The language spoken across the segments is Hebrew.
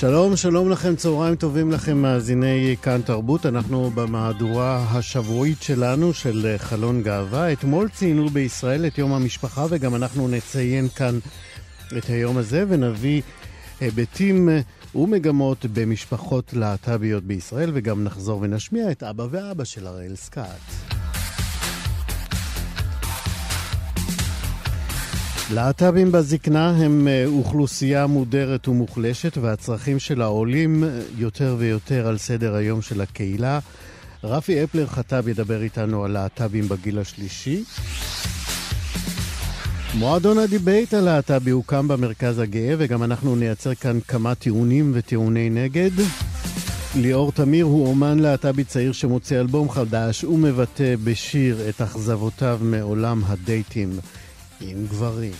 שלום, שלום לכם, צהריים טובים לכם, מאזיני כאן תרבות. אנחנו במהדורה השבועית שלנו של חלון גאווה. אתמול ציינו בישראל את יום המשפחה, וגם אנחנו נציין כאן את היום הזה, ונביא היבטים ומגמות במשפחות להט"ביות בישראל, וגם נחזור ונשמיע את אבא ואבא של הראל סקאט. להט"בים בזקנה הם אה, אוכלוסייה מודרת ומוחלשת, והצרכים שלה עולים אה, יותר ויותר על סדר היום של הקהילה. רפי אפלר חטב ידבר איתנו על להט"בים בגיל השלישי. מועדון הדיבייט הלהט"בי הוקם במרכז הגאה, וגם אנחנו נייצר כאן כמה טיעונים וטיעוני נגד. ליאור תמיר הוא אומן להט"בי צעיר שמוציא אלבום חדש ומבטא בשיר את אכזבותיו מעולם הדייטים. עם גברים.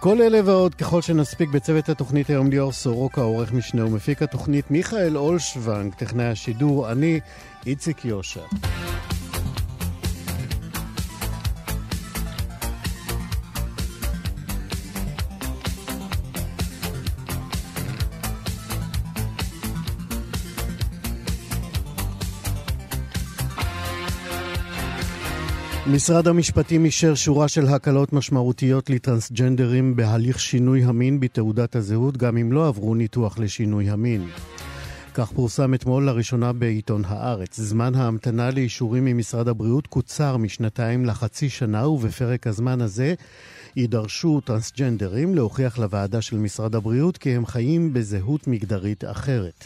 כל אלה ועוד ככל שנספיק בצוות התוכנית היום ליאור סורוקה, עורך משנה ומפיק התוכנית מיכאל אולשוונג, טכנאי השידור, אני איציק יושע. משרד המשפטים אישר שורה של הקלות משמעותיות לטרנסג'נדרים בהליך שינוי המין בתעודת הזהות, גם אם לא עברו ניתוח לשינוי המין. כך פורסם אתמול לראשונה בעיתון הארץ. זמן ההמתנה לאישורים ממשרד הבריאות קוצר משנתיים לחצי שנה, ובפרק הזמן הזה יידרשו טרנסג'נדרים להוכיח לוועדה של משרד הבריאות כי הם חיים בזהות מגדרית אחרת.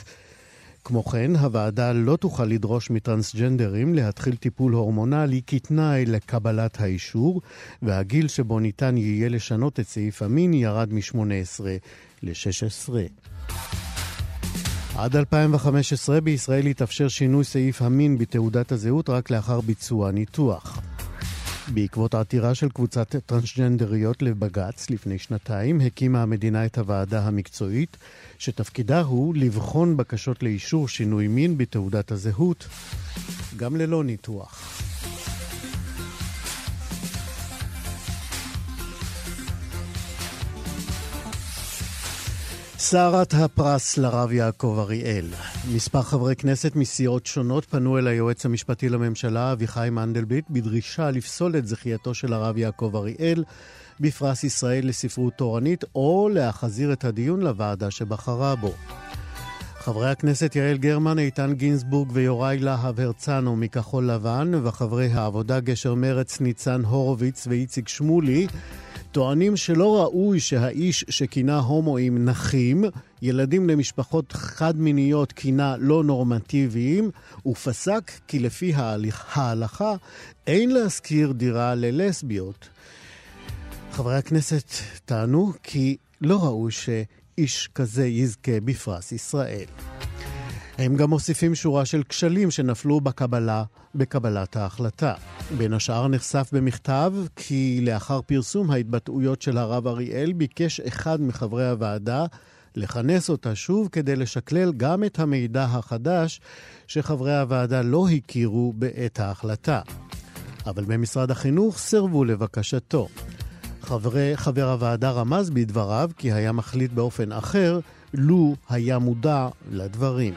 כמו כן, הוועדה לא תוכל לדרוש מטרנסג'נדרים להתחיל טיפול הורמונלי כתנאי לקבלת האישור, והגיל שבו ניתן יהיה לשנות את סעיף המין ירד מ-18 ל-16. עד 2015 בישראל התאפשר שינוי סעיף המין בתעודת הזהות רק לאחר ביצוע ניתוח. בעקבות העתירה של קבוצת טרנסג'נדריות לבג"ץ לפני שנתיים, הקימה המדינה את הוועדה המקצועית, שתפקידה הוא לבחון בקשות לאישור שינוי מין בתעודת הזהות, גם ללא ניתוח. סערת הפרס לרב יעקב אריאל. מספר חברי כנסת מסיעות שונות פנו אל היועץ המשפטי לממשלה, אביחי מנדלבליט, בדרישה לפסול את זכייתו של הרב יעקב אריאל בפרס ישראל לספרות תורנית, או להחזיר את הדיון לוועדה שבחרה בו. חברי הכנסת יעל גרמן, איתן גינזבורג ויוראי להב הרצנו מכחול לבן, וחברי העבודה גשר מרץ ניצן הורוביץ ואיציק שמולי טוענים שלא ראוי שהאיש שכינה הומואים נכים, ילדים למשפחות חד-מיניות כינה לא נורמטיביים, ופסק כי לפי ההלכה אין להשכיר דירה ללסביות. חברי הכנסת טענו כי לא ראוי שאיש כזה יזכה בפרס ישראל. הם גם מוסיפים שורה של כשלים שנפלו בקבלה, בקבלת ההחלטה. בין השאר נחשף במכתב כי לאחר פרסום ההתבטאויות של הרב אריאל ביקש אחד מחברי הוועדה לכנס אותה שוב כדי לשקלל גם את המידע החדש שחברי הוועדה לא הכירו בעת ההחלטה. אבל במשרד החינוך סירבו לבקשתו. חברי, חבר הוועדה רמז בדבריו כי היה מחליט באופן אחר לו היה מודע לדברים.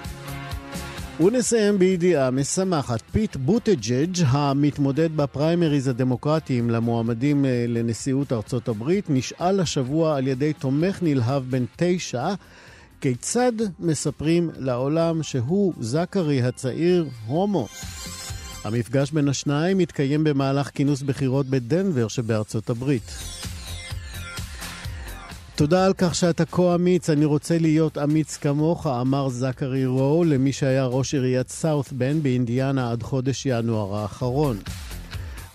ונסיים בידיעה משמחת. פיט בוטג'ג', המתמודד בפריימריז הדמוקרטיים למועמדים אה, לנשיאות ארצות הברית, נשאל השבוע על ידי תומך נלהב בן תשע כיצד מספרים לעולם שהוא, זקרי הצעיר, הומו. המפגש בין השניים מתקיים במהלך כינוס בחירות בדנבר שבארצות הברית. תודה על כך שאתה כה אמיץ, אני רוצה להיות אמיץ כמוך, אמר זכרי רו למי שהיה ראש עיריית סאות' בן באינדיאנה עד חודש ינואר האחרון.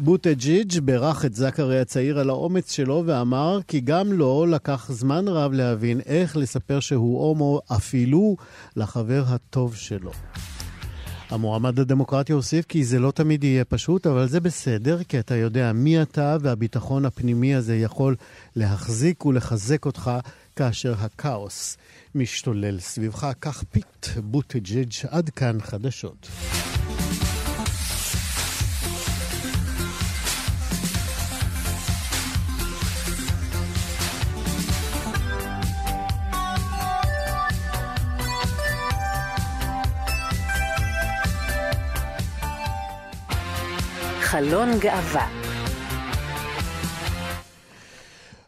בוטג'יג' בירך את זכרי הצעיר על האומץ שלו ואמר כי גם לו לקח זמן רב להבין איך לספר שהוא הומו אפילו לחבר הטוב שלו. המועמד הדמוקרטי הוסיף כי זה לא תמיד יהיה פשוט, אבל זה בסדר, כי אתה יודע מי אתה, והביטחון הפנימי הזה יכול להחזיק ולחזק אותך כאשר הכאוס משתולל סביבך. כך פיט בוטג'ג' עד כאן חדשות. חלון גאווה.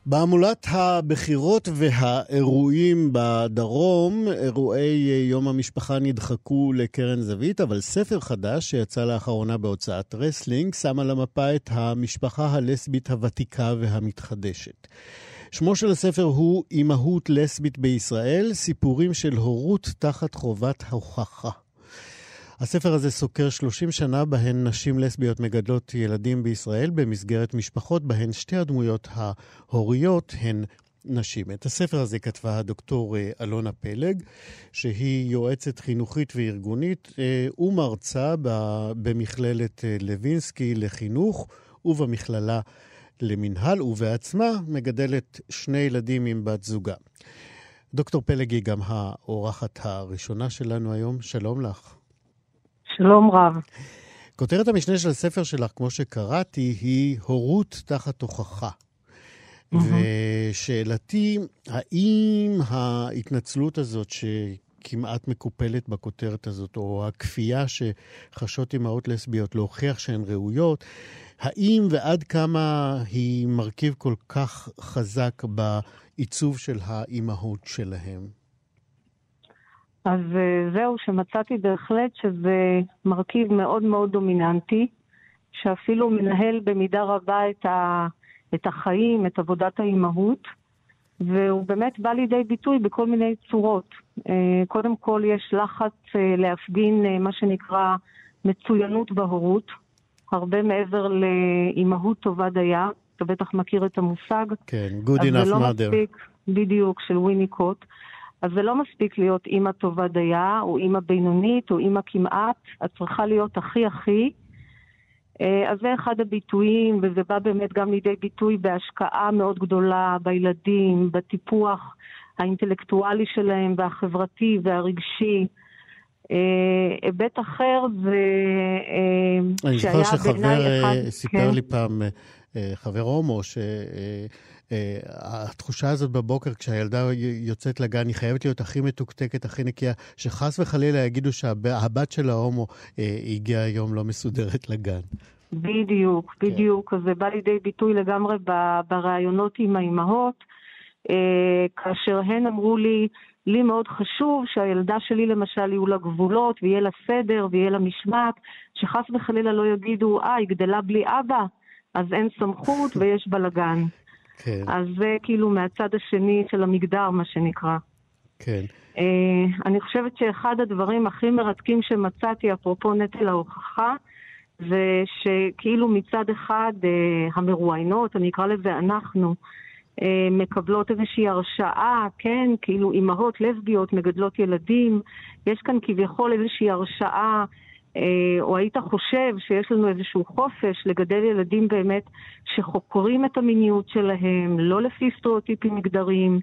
בהמולת הבחירות והאירועים בדרום, אירועי יום המשפחה נדחקו לקרן זווית, אבל ספר חדש שיצא לאחרונה בהוצאת רסלינג שם על המפה את המשפחה הלסבית הוותיקה והמתחדשת. שמו של הספר הוא אימהות לסבית בישראל, סיפורים של הורות תחת חובת הוכחה. הספר הזה סוקר 30 שנה בהן נשים לסביות מגדלות ילדים בישראל במסגרת משפחות בהן שתי הדמויות ההוריות הן נשים. את הספר הזה כתבה הדוקטור אה, אלונה פלג, שהיא יועצת חינוכית וארגונית אה, ומרצה במכללת אה, לוינסקי לחינוך ובמכללה למינהל, ובעצמה מגדלת שני ילדים עם בת זוגה. דוקטור פלג היא גם האורחת הראשונה שלנו היום. שלום לך. שלום רב. כותרת המשנה של הספר שלך, כמו שקראתי, היא הורות תחת הוכחה. Mm-hmm. ושאלתי, האם ההתנצלות הזאת שכמעט מקופלת בכותרת הזאת, או הכפייה שחשות אימהות לסביות להוכיח שהן ראויות, האם ועד כמה היא מרכיב כל כך חזק בעיצוב של האימהות שלהם? אז אה, זהו, שמצאתי בהחלט שזה מרכיב מאוד מאוד דומיננטי, שאפילו מנהל במידה רבה את, ה, את החיים, את עבודת האימהות, והוא באמת בא לידי ביטוי בכל מיני צורות. אה, קודם כל יש לחץ אה, להפגין מה שנקרא מצוינות בהורות, הרבה מעבר לאימהות טובה דייה, אתה בטח מכיר את המושג. כן, good enough לא mother. מספיק, בדיוק, של ויניקוט. אז זה לא מספיק להיות אימא טובה דייה, או אימא בינונית, או אימא כמעט, את צריכה להיות הכי הכי. אה, אז זה אחד הביטויים, וזה בא באמת גם לידי ביטוי בהשקעה מאוד גדולה בילדים, בטיפוח האינטלקטואלי שלהם, והחברתי והרגשי. אה, היבט אחר זה אה, אני זוכר שחבר סיפר כן. לי פעם, חבר הומו, ש... אה, התחושה הזאת בבוקר כשהילדה יוצאת לגן, היא חייבת להיות הכי מתוקתקת, הכי נקייה, שחס וחלילה יגידו שהבת של ההומו אה, הגיעה היום לא מסודרת לגן. בדיוק, כן. בדיוק. כן. זה בא לידי ביטוי לגמרי בראיונות עם האימהות, אה, כאשר הן אמרו לי, לי מאוד חשוב שהילדה שלי למשל יהיו לה גבולות ויהיה לה סדר ויהיה לה משמעת, שחס וחלילה לא יגידו, אה, היא גדלה בלי אבא, אז אין סמכות ויש בלאגן. כן. אז זה כאילו מהצד השני של המגדר, מה שנקרא. כן. Uh, אני חושבת שאחד הדברים הכי מרתקים שמצאתי, אפרופו נטל ההוכחה, זה שכאילו מצד אחד uh, המרואיינות, אני אקרא לזה אנחנו, uh, מקבלות איזושהי הרשאה, כן, כאילו אימהות לסביות מגדלות ילדים, יש כאן כביכול איזושהי הרשאה אה, או היית חושב שיש לנו איזשהו חופש לגדל ילדים באמת שחוקרים את המיניות שלהם, לא לפי סטריאוטיפים מגדריים,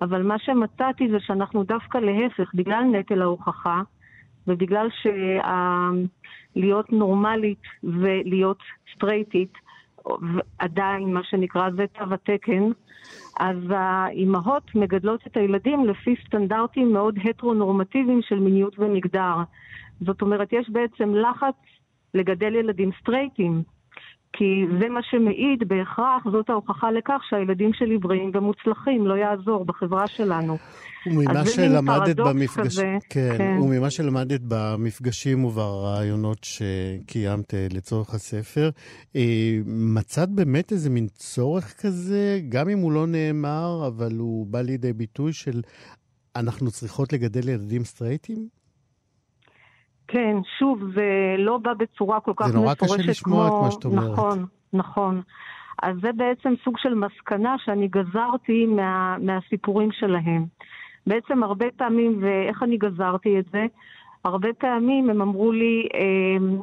אבל מה שמצאתי זה שאנחנו דווקא להפך, בגלל נטל ההוכחה, ובגלל שלהיות נורמלית ולהיות סטרייטית, עדיין, מה שנקרא, זה תו התקן, אז האימהות מגדלות את הילדים לפי סטנדרטים מאוד הטרונורמטיביים של מיניות ומגדר. זאת אומרת, יש בעצם לחץ לגדל ילדים סטרייטים. כי זה מה שמעיד בהכרח, זאת ההוכחה לכך שהילדים שלי בריאים ומוצלחים, לא יעזור בחברה שלנו. וממה שלמדת במפגש... כזה, כן, כן, וממה שלמדת במפגשים וברעיונות שקיימת לצורך הספר, אה, מצאת באמת איזה מין צורך כזה, גם אם הוא לא נאמר, אבל הוא בא לידי ביטוי של אנחנו צריכות לגדל ילדים סטרייטים? כן, שוב, זה לא בא בצורה כל כך מפורשת כמו... זה נורא קשה לשמוע כמו... את מה שאת אומרת. נכון, נכון. אז זה בעצם סוג של מסקנה שאני גזרתי מה, מהסיפורים שלהם. בעצם הרבה פעמים, ואיך אני גזרתי את זה? הרבה פעמים הם אמרו לי, אה,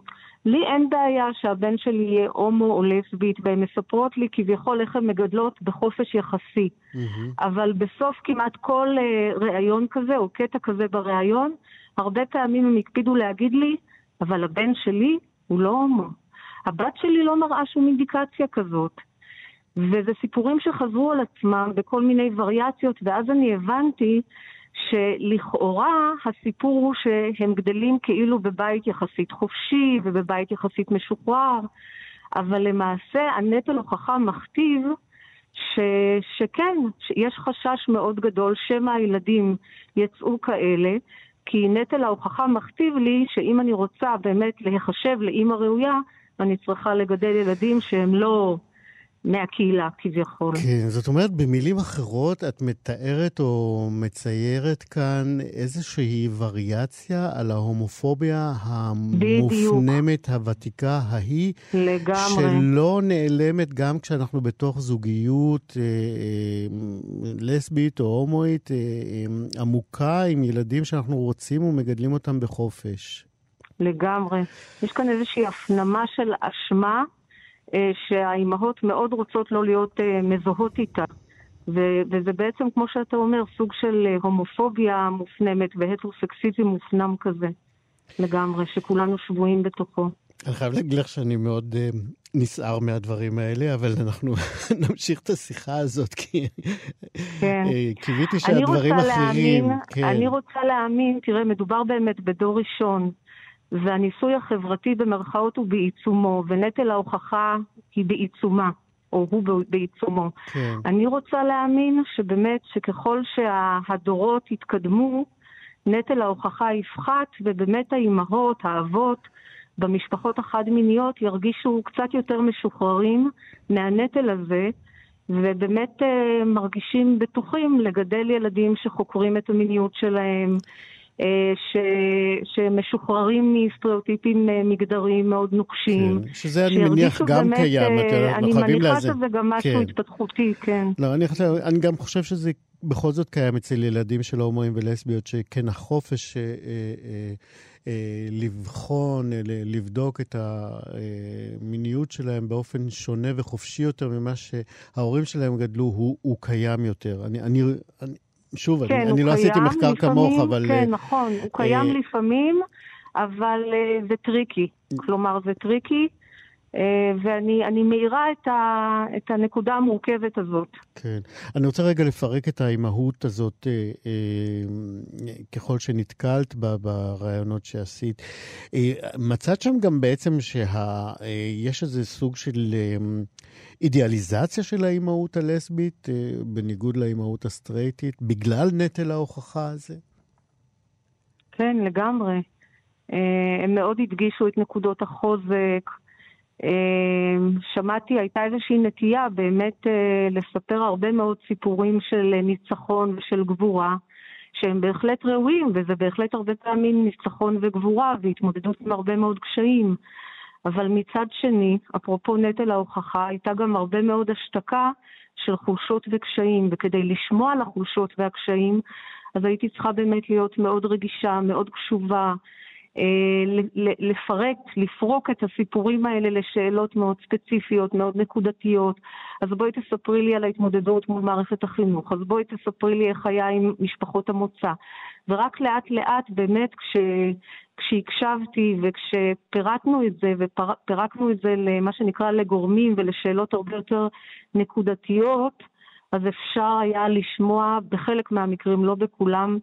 לי אין בעיה שהבן שלי יהיה הומו או לסבית, והן מספרות לי כביכול איך הן מגדלות בחופש יחסי. Mm-hmm. אבל בסוף כמעט כל uh, ראיון כזה, או קטע כזה בראיון, הרבה פעמים הם הקפידו להגיד לי, אבל הבן שלי הוא לא הומו. הבת שלי לא מראה שום אינדיקציה כזאת. וזה סיפורים שחזרו על עצמם בכל מיני וריאציות, ואז אני הבנתי שלכאורה הסיפור הוא שהם גדלים כאילו בבית יחסית חופשי ובבית יחסית משוחרר, אבל למעשה הנטל הוכחה מכתיב ש, שכן, שיש חשש מאוד גדול שמא הילדים יצאו כאלה, כי נטל ההוכחה מכתיב לי שאם אני רוצה באמת להיחשב לאימא ראויה, אני צריכה לגדל ילדים שהם לא מהקהילה כביכול. כן, זאת אומרת, במילים אחרות, את מתארת או מציירת כאן איזושהי וריאציה על ההומופוביה המופנמת, בדיוק. הוותיקה ההיא, לגמרי. שלא נעלמת גם כשאנחנו בתוך זוגיות אה, אה, לסבית או הומואית אה, אה, עמוקה עם ילדים שאנחנו רוצים ומגדלים אותם בחופש. לגמרי. יש כאן איזושהי הפנמה של אשמה. אה, שהאימהות מאוד רוצות לא להיות אה, מזוהות איתה. ו- וזה בעצם, כמו שאתה אומר, סוג של אה, הומופוביה מופנמת והטרוסקסיזם מופנם כזה, לגמרי, שכולנו שבויים בתוכו. אני חייב להגיד לך שאני מאוד uh, נסער מהדברים האלה, אבל אנחנו נמשיך את השיחה הזאת, כי כן. uh, קיוויתי שהדברים אחרים... להאמין, כן. אני רוצה להאמין, תראה, מדובר באמת בדור ראשון. והניסוי החברתי במרכאות הוא בעיצומו, ונטל ההוכחה היא בעיצומה, או הוא בעיצומו. כן. אני רוצה להאמין שבאמת, שככל שהדורות יתקדמו, נטל ההוכחה יפחת, ובאמת האימהות, האבות, במשפחות החד-מיניות ירגישו קצת יותר משוחררים מהנטל הזה, ובאמת uh, מרגישים בטוחים לגדל ילדים שחוקרים את המיניות שלהם, אה, ש, שמשוחררים מסטריאוטיפים אה, מגדריים מאוד נוקשים. כן, שזה אני מניח גם באמת, קיים, אה, אנחנו חייבים לזה. אני מניחה שזה גם משהו כן. התפתחותי, כן. לא, אני, חושב, אני גם חושב שזה בכל זאת קיים אצל ילדים של הומואים ולסביות, שכן החופש... אה, אה, אה, לבחון, לבדוק את המיניות שלהם באופן שונה וחופשי יותר ממה שההורים שלהם גדלו, הוא, הוא קיים יותר. אני, אני, אני, שוב, כן, אני, אני לא עשיתי מחקר לפעמים, כמוך, אבל... כן, אה, נכון, הוא קיים אה... לפעמים, אבל אה, זה tricky. כלומר, זה tricky, ואני מאירה את, את הנקודה המורכבת הזאת. כן. אני רוצה רגע לפרק את האימהות הזאת אה, אה, ככל שנתקלת בה ברעיונות שעשית. אה, מצאת שם גם בעצם שיש איזה סוג של אידיאליזציה של האימהות הלסבית, בניגוד לאימהות הסטרייטית, בגלל נטל ההוכחה הזה? כן, לגמרי. הם מאוד הדגישו את נקודות החוזק. אמ, שמעתי, הייתה איזושהי נטייה באמת אה, לספר הרבה מאוד סיפורים של ניצחון ושל גבורה, שהם בהחלט ראויים, וזה בהחלט הרבה פעמים ניצחון וגבורה והתמודדות עם הרבה מאוד קשיים. אבל מצד שני, אפרופו נטל ההוכחה, הייתה גם הרבה מאוד השתקה של חולשות וקשיים, וכדי לשמוע על החולשות והקשיים, אז הייתי צריכה באמת להיות מאוד רגישה, מאוד קשובה, אה, לפרק, לפרוק את הסיפורים האלה לשאלות מאוד ספציפיות, מאוד נקודתיות. אז בואי תספרי לי על ההתמודדות מול מערכת החינוך, אז בואי תספרי לי איך היה עם משפחות המוצא. ורק לאט לאט באמת כש, כשהקשבתי וכשפירטנו את זה ופירקנו את זה למה שנקרא לגורמים ולשאלות הרבה יותר נקודתיות, אז אפשר היה לשמוע בחלק מהמקרים, לא בכולם,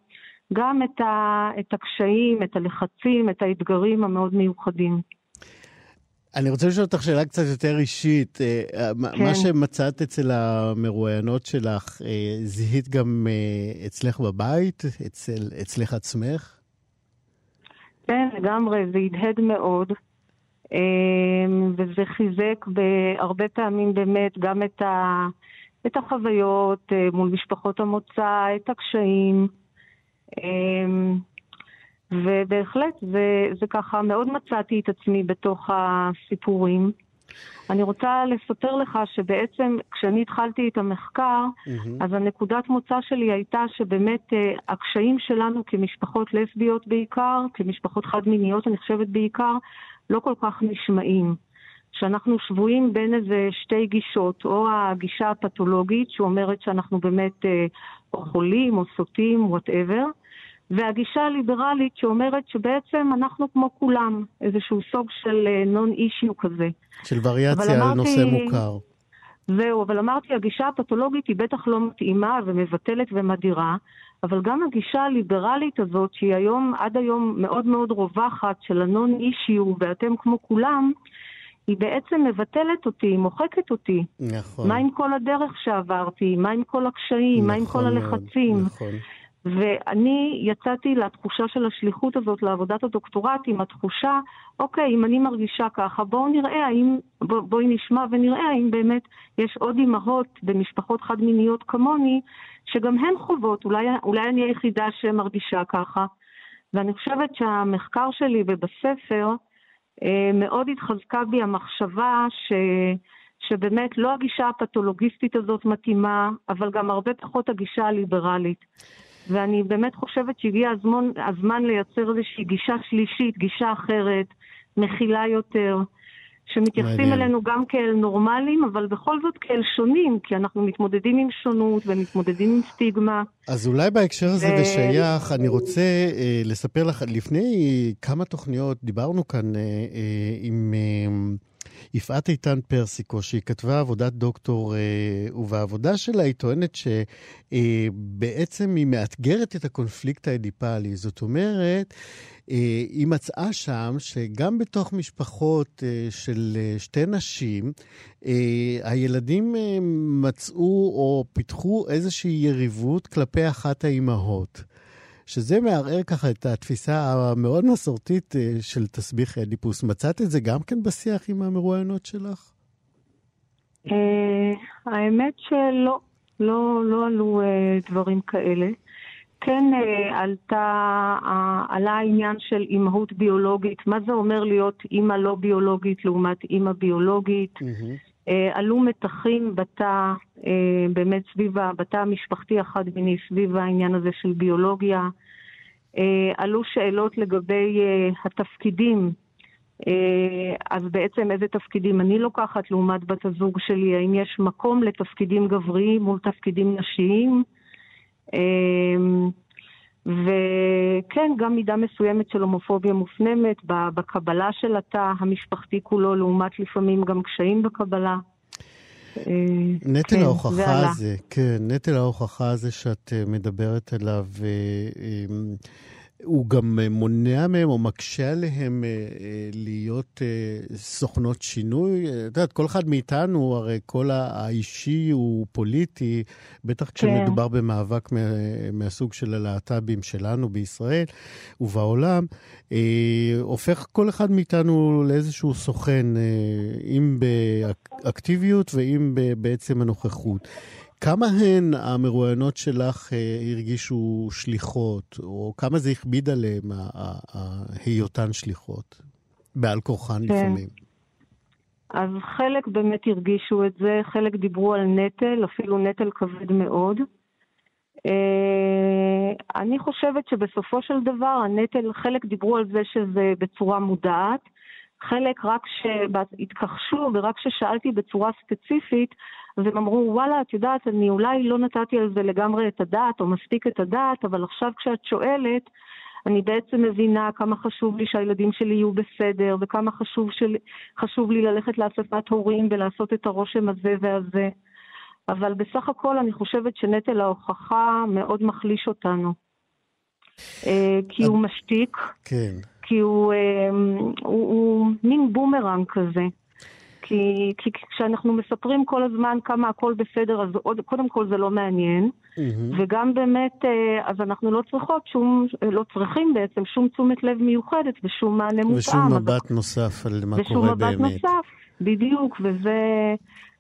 גם את, ה, את הקשיים, את הלחצים, את האתגרים המאוד מיוחדים. אני רוצה לשאול אותך שאלה קצת יותר אישית. כן. מה שמצאת אצל המרואיינות שלך, זיהית גם אצלך בבית, אצל, אצלך עצמך? כן, לגמרי, זה הדהד מאוד. וזה חיזק בהרבה פעמים באמת גם את, ה, את החוויות מול משפחות המוצא, את הקשיים. ובהחלט, זה, זה ככה, מאוד מצאתי את עצמי בתוך הסיפורים. אני רוצה לספר לך שבעצם כשאני התחלתי את המחקר, mm-hmm. אז הנקודת מוצא שלי הייתה שבאמת uh, הקשיים שלנו כמשפחות לסביות בעיקר, כמשפחות חד-מיניות אני חושבת בעיקר, לא כל כך נשמעים. שאנחנו שבויים בין איזה שתי גישות, או הגישה הפתולוגית שאומרת שאנחנו באמת uh, או חולים או סוטים, וואטאבר, והגישה הליברלית שאומרת שבעצם אנחנו כמו כולם, איזשהו סוג של נון uh, אישיו כזה. של וריאציה אמרתי, על נושא מוכר. זהו, אבל אמרתי, הגישה הפתולוגית היא בטח לא מתאימה ומבטלת ומדירה, אבל גם הגישה הליברלית הזאת, שהיא היום, עד היום מאוד מאוד רווחת, של הנון אישיו ואתם כמו כולם, היא בעצם מבטלת אותי, מוחקת אותי. נכון. מה עם כל הדרך שעברתי? מה עם כל הקשיים? נכון, מה עם כל נכון הלחצים? נכון. ואני יצאתי לתחושה של השליחות הזאת לעבודת הדוקטורט עם התחושה, אוקיי, אם אני מרגישה ככה, בואו נראה האם, בוא, בואי נשמע ונראה האם באמת יש עוד אימהות במשפחות חד-מיניות כמוני, שגם הן חוות, אולי, אולי אני היחידה שמרגישה ככה. ואני חושבת שהמחקר שלי ובספר אה, מאוד התחזקה בי המחשבה ש... שבאמת לא הגישה הפתולוגיסטית הזאת מתאימה, אבל גם הרבה פחות הגישה הליברלית. ואני באמת חושבת שהגיע הזמן, הזמן לייצר איזושהי גישה שלישית, גישה אחרת, מכילה יותר, שמתייחסים מעניין. אלינו גם כאל נורמלים, אבל בכל זאת כאל שונים, כי אנחנו מתמודדים עם שונות ומתמודדים עם סטיגמה. אז אולי בהקשר הזה ו... ושייך, אני רוצה אה, לספר לך, לפני כמה תוכניות דיברנו כאן אה, אה, עם... אה, יפעת איתן פרסיקו, שהיא כתבה עבודת דוקטור, אה, ובעבודה שלה היא טוענת שבעצם אה, היא מאתגרת את הקונפליקט האדיפלי. זאת אומרת, אה, היא מצאה שם שגם בתוך משפחות של שתי נשים, הילדים מצאו או פיתחו איזושהי יריבות כלפי אחת האימהות. שזה מערער ככה את התפיסה המאוד מסורתית אה, של תסביך אדיפוס. מצאת את זה גם כן בשיח עם המרואיינות שלך? אה, האמת שלא, לא, לא עלו אה, דברים כאלה. כן עלתה, עלה העניין של אימהות ביולוגית, מה זה אומר להיות אימא לא ביולוגית לעומת אימא ביולוגית. Mm-hmm. עלו מתחים בתא, באמת סביב, בתא המשפחתי החד-מיני, סביב העניין הזה של ביולוגיה. אה, עלו שאלות לגבי אה, התפקידים. אה, אז בעצם איזה תפקידים אני לוקחת לעומת בת הזוג שלי? האם יש מקום לתפקידים גבריים מול תפקידים נשיים? וכן, גם מידה מסוימת של הומופוביה מופנמת בקבלה של התא המשפחתי כולו, לעומת לפעמים גם קשיים בקבלה. נטל כן, ההוכחה הזה, כן, נטל ההוכחה הזה שאת מדברת עליו, הוא גם אה, מונע מהם או מקשה עליהם אה, אה, להיות סוכנות שינוי. את יודעת, כל אחד מאיתנו, הרי כל האישי הוא פוליטי, בטח כשמדובר כן. במאבק מהסוג של הלהט"בים שלנו בישראל ובעולם, הופך כל אחד מאיתנו לאיזשהו סוכן, אם באקטיביות ואם בעצם הנוכחות. כמה הן המרואיינות שלך אה, הרגישו שליחות, או כמה זה הכביד עליהן, היותן שליחות, בעל כורחן כן. לפעמים? אז חלק באמת הרגישו את זה, חלק דיברו על נטל, אפילו נטל כבד מאוד. אה, אני חושבת שבסופו של דבר הנטל, חלק דיברו על זה שזה בצורה מודעת, חלק רק שהתכחשו ורק כששאלתי בצורה ספציפית, אז הם אמרו, וואלה, את יודעת, אני אולי לא נתתי על זה לגמרי את הדעת, או מספיק את הדעת, אבל עכשיו כשאת שואלת, אני בעצם מבינה כמה חשוב לי שהילדים שלי יהיו בסדר, וכמה חשוב, של... חשוב לי ללכת לאספת הורים ולעשות את הרושם הזה והזה. אבל בסך הכל אני חושבת שנטל ההוכחה מאוד מחליש אותנו. אה, כי הוא משתיק. כן. כי הוא, אה, הוא, הוא מין בומרנג כזה. כי, כי כשאנחנו מספרים כל הזמן כמה הכל בסדר, אז עוד, קודם כל זה לא מעניין, mm-hmm. וגם באמת, אה, אז אנחנו לא צריכות שום, לא צריכים בעצם שום תשומת לב מיוחדת ושום מענה מותאם. ושום מבט אז... נוסף על מה קורה באמת. ושום מבט נוסף, בדיוק, וזה,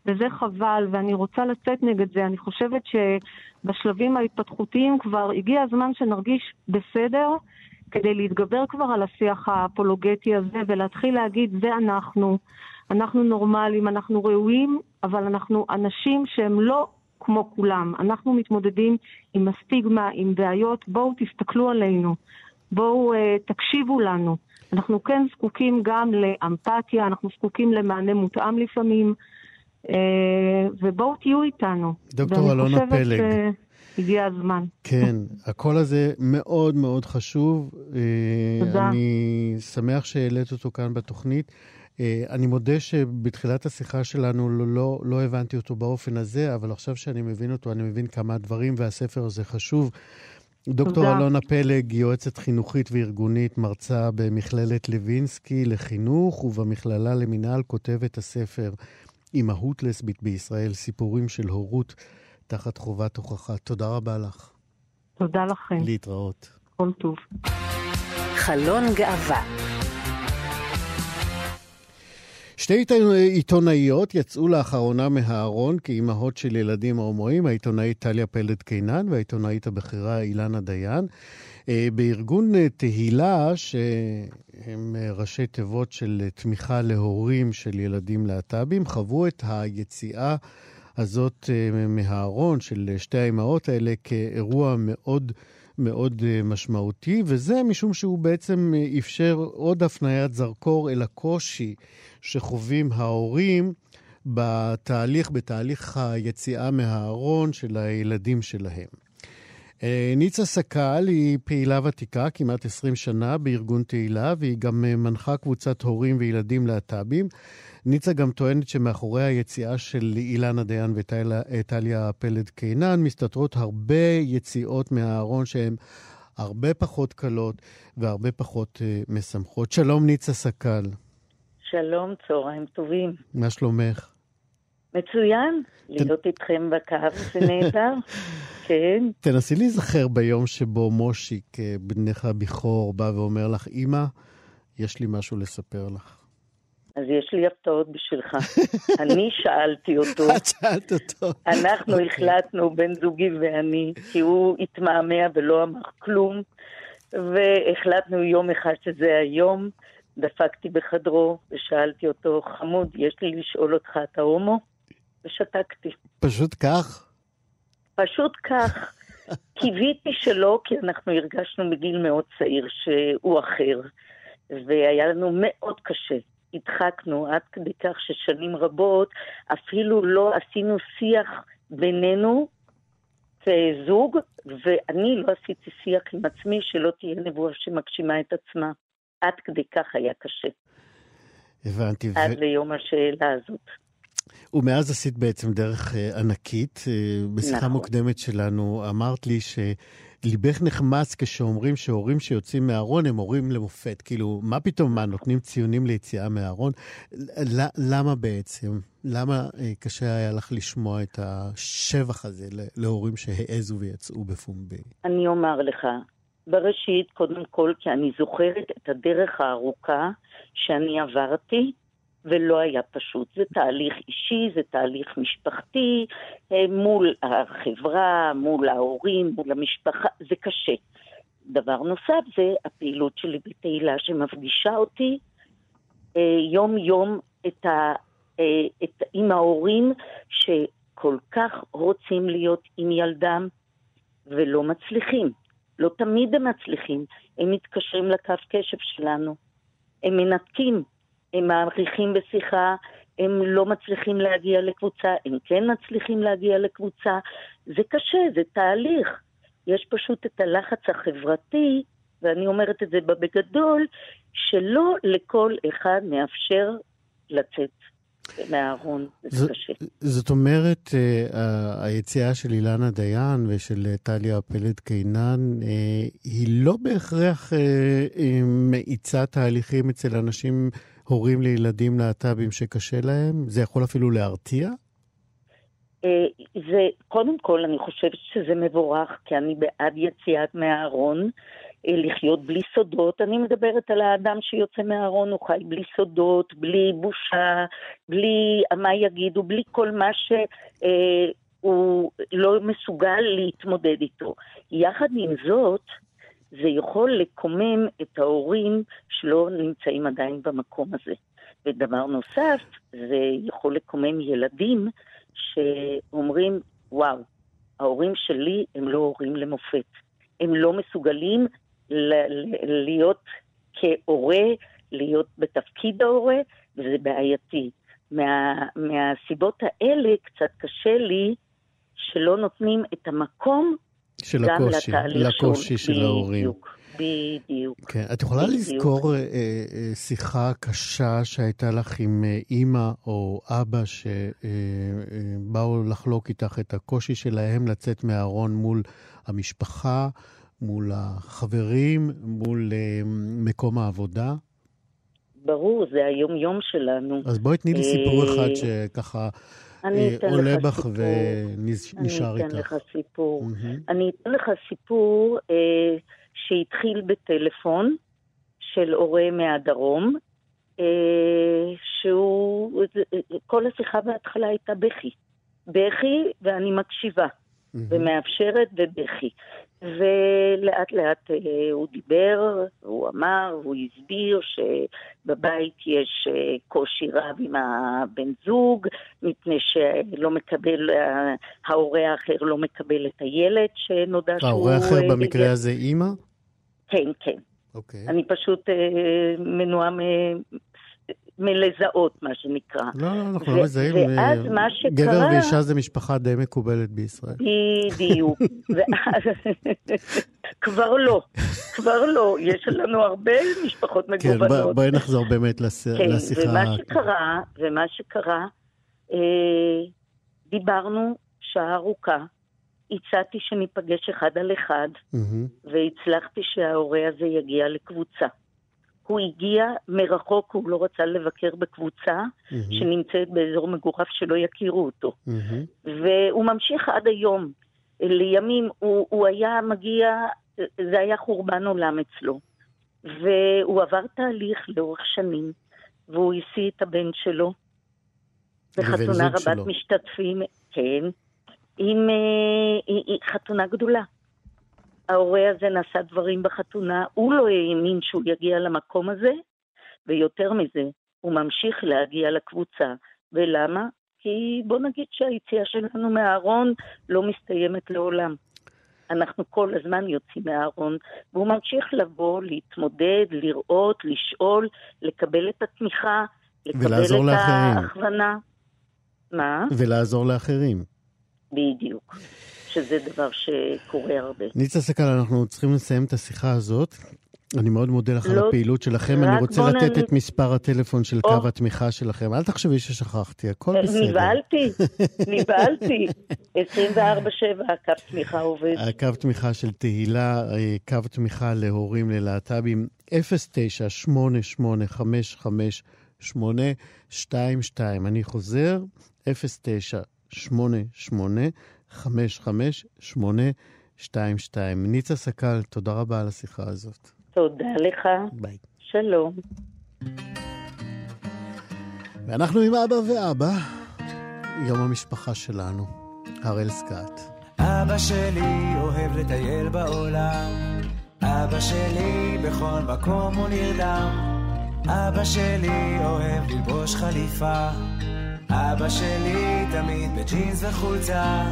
וזה חבל, ואני רוצה לצאת נגד זה. אני חושבת שבשלבים ההתפתחותיים כבר הגיע הזמן שנרגיש בסדר. כדי להתגבר כבר על השיח האפולוגטי הזה ולהתחיל להגיד, זה אנחנו, אנחנו נורמלים, אנחנו ראויים, אבל אנחנו אנשים שהם לא כמו כולם. אנחנו מתמודדים עם הסטיגמה, עם בעיות, בואו תסתכלו עלינו, בואו uh, תקשיבו לנו. אנחנו כן זקוקים גם לאמפתיה, אנחנו זקוקים למענה מותאם לפעמים, uh, ובואו תהיו איתנו. דוקטור אלונה פלג. הגיע הזמן. כן, הקול הזה מאוד מאוד חשוב. אה, תודה. אני שמח שהעלית אותו כאן בתוכנית. אה, אני מודה שבתחילת השיחה שלנו לא, לא, לא הבנתי אותו באופן הזה, אבל עכשיו שאני מבין אותו, אני מבין כמה דברים, והספר הזה חשוב. דוקטור תודה. אלונה פלג, יועצת חינוכית וארגונית, מרצה במכללת לוינסקי לחינוך ובמכללה למינהל, כותבת הספר אימהות לסבית בישראל, סיפורים של הורות תחת חובת הוכחה. תודה רבה לך. תודה לכם. להתראות. כל טוב. חלון גאווה שתי עיתונאיות יצאו לאחרונה מהארון כאימהות של ילדים הומואים, העיתונאית טליה פלד קינן והעיתונאית הבכירה אילנה דיין. אה, בארגון אה, תהילה, שהם אה, ראשי תיבות של תמיכה להורים של ילדים להט"בים, חוו את היציאה הזאת מהארון של שתי האימהות האלה כאירוע מאוד מאוד משמעותי, וזה משום שהוא בעצם אפשר עוד הפניית זרקור אל הקושי שחווים ההורים בתהליך, בתהליך היציאה מהארון של הילדים שלהם. אה, ניצה סקל היא פעילה ותיקה, כמעט 20 שנה בארגון תהילה, והיא גם אה, מנחה קבוצת הורים וילדים להט"בים. ניצה גם טוענת שמאחורי היציאה של אילנה דיין וטליה פלד קינן מסתתרות הרבה יציאות מהארון שהן הרבה פחות קלות והרבה פחות uh, משמחות. שלום ניצה סקל. שלום, צהריים טובים. מה שלומך? מצוין, להיות איתכם בקו זה נהדר, כן. תנסי להיזכר ביום שבו מושיק, אה, בנך הבכור, בא ואומר לך, אמא, יש לי משהו לספר לך. אז יש לי הפתעות בשבילך. אני שאלתי אותו. את שאלת אותו. אנחנו אוקיי. החלטנו, בן זוגי ואני, כי הוא התמהמה ולא אמר כלום, והחלטנו יום אחד שזה היום. דפקתי בחדרו ושאלתי אותו, חמוד, יש לי לשאול אותך, אתה הומו? ושתקתי. פשוט כך? פשוט כך. קיוויתי שלא, כי אנחנו הרגשנו מגיל מאוד צעיר שהוא אחר, והיה לנו מאוד קשה. הדחקנו עד כדי כך ששנים רבות אפילו לא עשינו שיח בינינו כזוג, ואני לא עשיתי שיח עם עצמי שלא תהיה נבואה שמגשימה את עצמה. עד כדי כך היה קשה. הבנתי. עד ו... ליום השאלה הזאת. ומאז עשית בעצם דרך uh, ענקית. Uh, בשיחה נכון. מוקדמת שלנו אמרת לי שליבך נחמץ כשאומרים שהורים שיוצאים מהארון הם הורים למופת. כאילו, מה פתאום, מה, נותנים ציונים ליציאה מהארון? למה בעצם? למה uh, קשה היה לך לשמוע את השבח הזה להורים שהעזו ויצאו בפומבי? אני אומר לך, בראשית, קודם כל, כי אני זוכרת את הדרך הארוכה שאני עברתי, ולא היה פשוט. זה תהליך אישי, זה תהליך משפחתי, אה, מול החברה, מול ההורים, מול המשפחה, זה קשה. דבר נוסף זה הפעילות שלי בתהילה שמפגישה אותי אה, יום-יום את אה, את, עם ההורים שכל כך רוצים להיות עם ילדם ולא מצליחים. לא תמיד הם מצליחים, הם מתקשרים לקו קשב שלנו, הם מנתקים, הם מעריכים בשיחה, הם לא מצליחים להגיע לקבוצה, הם כן מצליחים להגיע לקבוצה. זה קשה, זה תהליך. יש פשוט את הלחץ החברתי, ואני אומרת את זה בגדול, שלא לכל אחד מאפשר לצאת. מהארון, זה קשה. זאת אומרת, אה, היציאה של אילנה דיין ושל אה, טליה פלד קינן, אה, היא לא בהכרח מאיצה תהליכים אצל אנשים, הורים לילדים להט"בים שקשה להם? זה יכול אפילו להרתיע? זה, קודם כל, אני חושבת שזה מבורך, כי אני בעד יציאת מהארון. אה, לחיות בלי סודות. אני מדברת על האדם שיוצא מהארון, הוא חי בלי סודות, בלי בושה, בלי מה יגידו, בלי כל מה שהוא אה, לא מסוגל להתמודד איתו. יחד עם זאת, זה יכול לקומם את ההורים שלא נמצאים עדיין במקום הזה. ודבר נוסף, זה יכול לקומם ילדים שאומרים, וואו, ההורים שלי הם לא הורים למופת. הם לא מסוגלים להיות כהורה, להיות בתפקיד ההורה, וזה בעייתי. מה, מהסיבות האלה קצת קשה לי שישלא נותנים את המקום של הקושי, לקושי של בדיוק, ההורים. בדיוק. כן. את יכולה בדיוק. לזכור אה, אה, שיחה קשה שהייתה לך עם אה, אימא או אבא שבאו אה, אה, לחלוק איתך את הקושי שלהם לצאת מהארון מול המשפחה מול החברים, מול uh, מקום העבודה? ברור, זה היום-יום שלנו. אז בואי תני לי סיפור אה, אחד שככה אה, עולה בך ונשאר איתך. אני אתן לך סיפור. Mm-hmm. אני אתן לך סיפור אה, שהתחיל בטלפון של הורה מהדרום, אה, שהוא, כל השיחה בהתחלה הייתה בכי. בכי, ואני מקשיבה. mm-hmm. ומאפשרת ובכי. ולאט לאט אה, הוא דיבר, הוא אמר, הוא הסביר שבבית יש אה, קושי רב עם הבן זוג, מפני שלא מקבל, אה, ההורה האחר לא מקבל את הילד שנודע שהוא... ההורה האחר במקרה הזה אימא? כן, כן. אוקיי. אני פשוט מנועה מלזהות, מה שנקרא. לא, לא, אנחנו לא מזהים. ואז אה, מה שקרה... גבר ואישה זה משפחה די מקובלת בישראל. בדיוק. כבר לא, כבר לא. יש לנו הרבה משפחות כן, מגוונות. כן, בואי נחזור באמת לשיחה. כן, ומה שקרה, ומה שקרה, אה, דיברנו שעה ארוכה. הצעתי שניפגש אחד על אחד, והצלחתי שההורה הזה יגיע לקבוצה. הוא הגיע מרחוק, הוא לא רצה לבקר בקבוצה mm-hmm. שנמצאת באזור מגורף שלא יכירו אותו. Mm-hmm. והוא ממשיך עד היום. לימים הוא, הוא היה מגיע, זה היה חורבן עולם אצלו. והוא עבר תהליך לאורך שנים, והוא השיא את הבן שלו בחתונה רבת שלו. משתתפים, כן, עם, עם, עם חתונה גדולה. ההורה הזה נשא דברים בחתונה, הוא לא האמין שהוא יגיע למקום הזה, ויותר מזה, הוא ממשיך להגיע לקבוצה. ולמה? כי בוא נגיד שהיציאה שלנו מהארון לא מסתיימת לעולם. אנחנו כל הזמן יוצאים מהארון, והוא ממשיך לבוא, להתמודד, לראות, לשאול, לקבל את התמיכה, לקבל את לאחרים. ההכוונה. מה? ולעזור לאחרים. בדיוק. שזה דבר שקורה הרבה. ניצה סקל, אנחנו צריכים לסיים את השיחה הזאת. אני מאוד מודה לך לא, על הפעילות שלכם. אני רוצה לתת את מספר הטלפון של קו התמיכה שלכם. אל תחשבי ששכחתי, הכל בסדר. נבהלתי, נבהלתי. 24-7 הקו תמיכה עובד. הקו תמיכה של תהילה, אה, קו תמיכה להורים ללהט"בים, 0988558822. אני חוזר, 0988 558822. ניצה סקל, תודה רבה על השיחה הזאת. תודה לך. ביי. שלום. ואנחנו עם אבא ואבא, יום המשפחה שלנו, הראל סקאט. אבא שלי אוהב לטייל בעולם, אבא שלי בכל מקום הוא נרדם, אבא שלי אוהב ללבוש חליפה. אבא שלי תמיד בג'ינס וחולצה,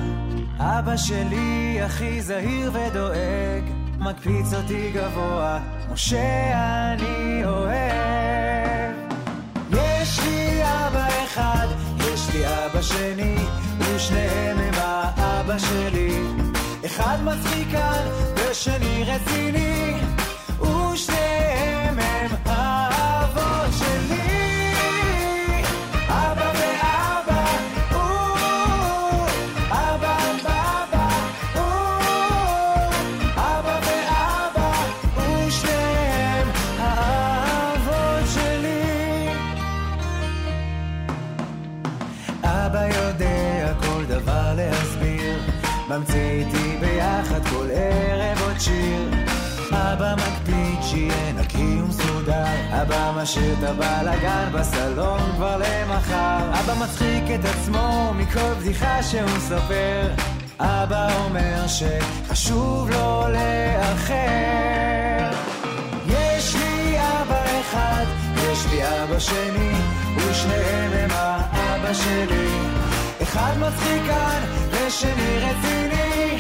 אבא שלי הכי זהיר ודואג, מקפיץ אותי גבוה, כמו שאני אוהב. יש לי אבא אחד, יש לי אבא שני, ושניהם הם האבא שלי. אחד מצחיקן ושני רציני, ושניהם הם ממציא איתי ביחד כל ערב עוד שיר. אבא מקפיד שיהיה נקי ומסודר, אבא משאיר את הבלאגן בסלון כבר למחר. אבא מצחיק את עצמו מכל בדיחה שהוא מספר. אבא אומר שחשוב לו לאחר. יש לי אבא אחד, יש לי אבא שני, ושניהם הם האבא שלי. אחד מצחיקן ושני רציני,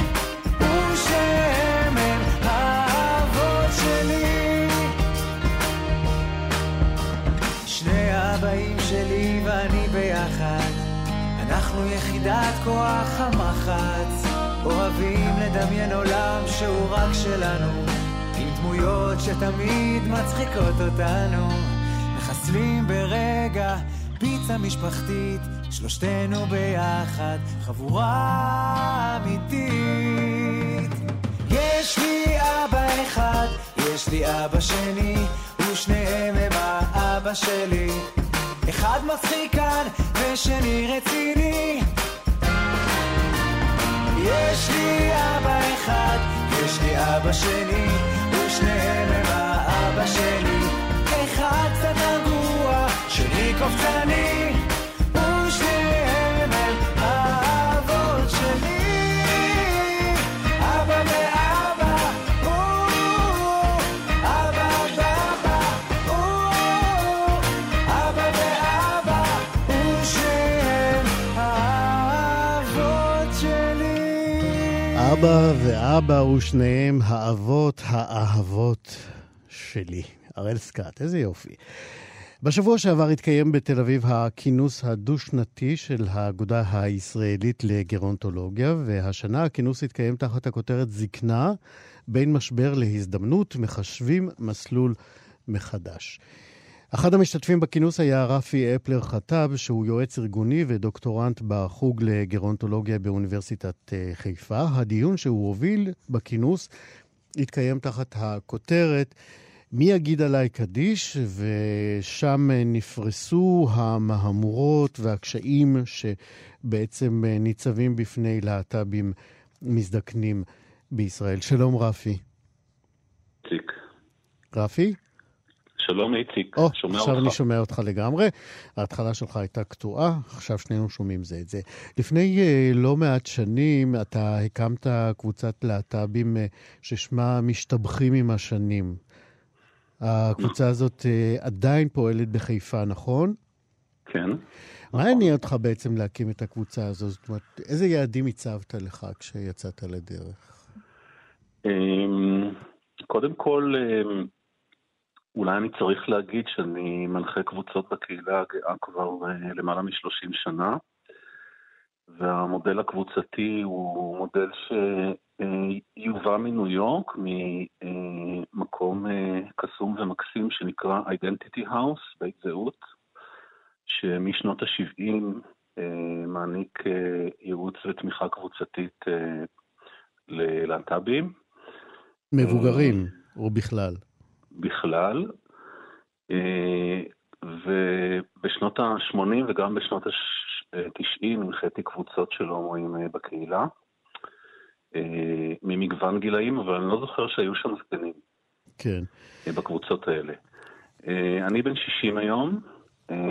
ושניהם הם האבות שלי. שני האבאים שלי ואני ביחד, אנחנו יחידת כוח המחץ, אוהבים לדמיין עולם שהוא רק שלנו, עם דמויות שתמיד מצחיקות אותנו, מחסלים ברגע פיצה משפחתית, שלושתנו ביחד, חבורה אמיתית. יש לי אבא אחד, יש לי אבא שני, ושניהם הם האבא שלי. אחד מצחיקן ושני רציני. יש לי אבא אחד, יש לי אבא שני, ושניהם הם האבא שלי. אחד קצת רגוע, שני קופצני, אבא ואבא ושניהם האבות האהבות שלי. הראל סקאט, איזה יופי. בשבוע שעבר התקיים בתל אביב הכינוס הדו-שנתי של האגודה הישראלית לגרונטולוגיה, והשנה הכינוס התקיים תחת הכותרת זקנה, בין משבר להזדמנות, מחשבים מסלול מחדש. אחד המשתתפים בכינוס היה רפי אפלר חטב, שהוא יועץ ארגוני ודוקטורנט בחוג לגרונטולוגיה באוניברסיטת אה, חיפה. הדיון שהוא הוביל בכינוס התקיים תחת הכותרת מי יגיד עליי קדיש, ושם אה, נפרסו המהמורות והקשיים שבעצם אה, ניצבים בפני להט"בים מזדקנים בישראל. שלום רפי. רפי? שלום איציק, או, שומע עכשיו אותך. אני שומע אותך לגמרי. ההתחלה שלך הייתה קטועה, עכשיו שנינו שומעים זה את זה. לפני uh, לא מעט שנים אתה הקמת קבוצת להט"בים uh, ששמה משתבחים עם השנים. הקבוצה הזאת uh, עדיין פועלת בחיפה, נכון? כן. מה הניע אותך בעצם להקים את הקבוצה הזאת? זאת אומרת, איזה יעדים הצבת לך כשיצאת לדרך? אמ, קודם כל, אמ, אולי אני צריך להגיד שאני מנחה קבוצות בקהילה הגאה כבר אה, למעלה מ-30 שנה, והמודל הקבוצתי הוא מודל שיובא מניו יורק, ממקום אה, קסום ומקסים שנקרא Identity House, בית זהות, שמשנות ה-70 מעניק אה, ייעוץ ותמיכה קבוצתית אה, ללהט"בים. מבוגרים, או בכלל? בכלל, אה, ובשנות ה-80 וגם בשנות ה-90 הנחיתי קבוצות של הומואים אה, בקהילה, אה, ממגוון גילאים, אבל אני לא זוכר שהיו שם זקנים כן. בקבוצות האלה. אני בן 60 היום,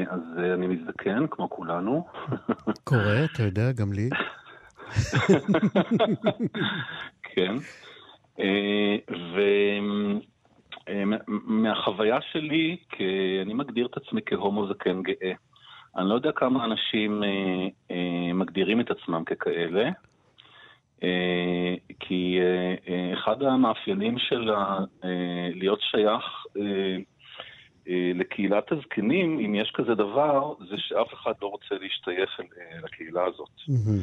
אז אני מזדקן, כמו כולנו. קורה, אתה יודע, גם לי. כן. אה, ומהחוויה שלי, כי אני מגדיר את עצמי כהומו זקן גאה. אני לא יודע כמה אנשים אה, אה, מגדירים את עצמם ככאלה, אה, כי אה, אה, אחד המאפיינים של אה, להיות שייך אה, אה, לקהילת הזקנים, אם יש כזה דבר, זה שאף אחד לא רוצה להשתייך אה, לקהילה הזאת. מהמם.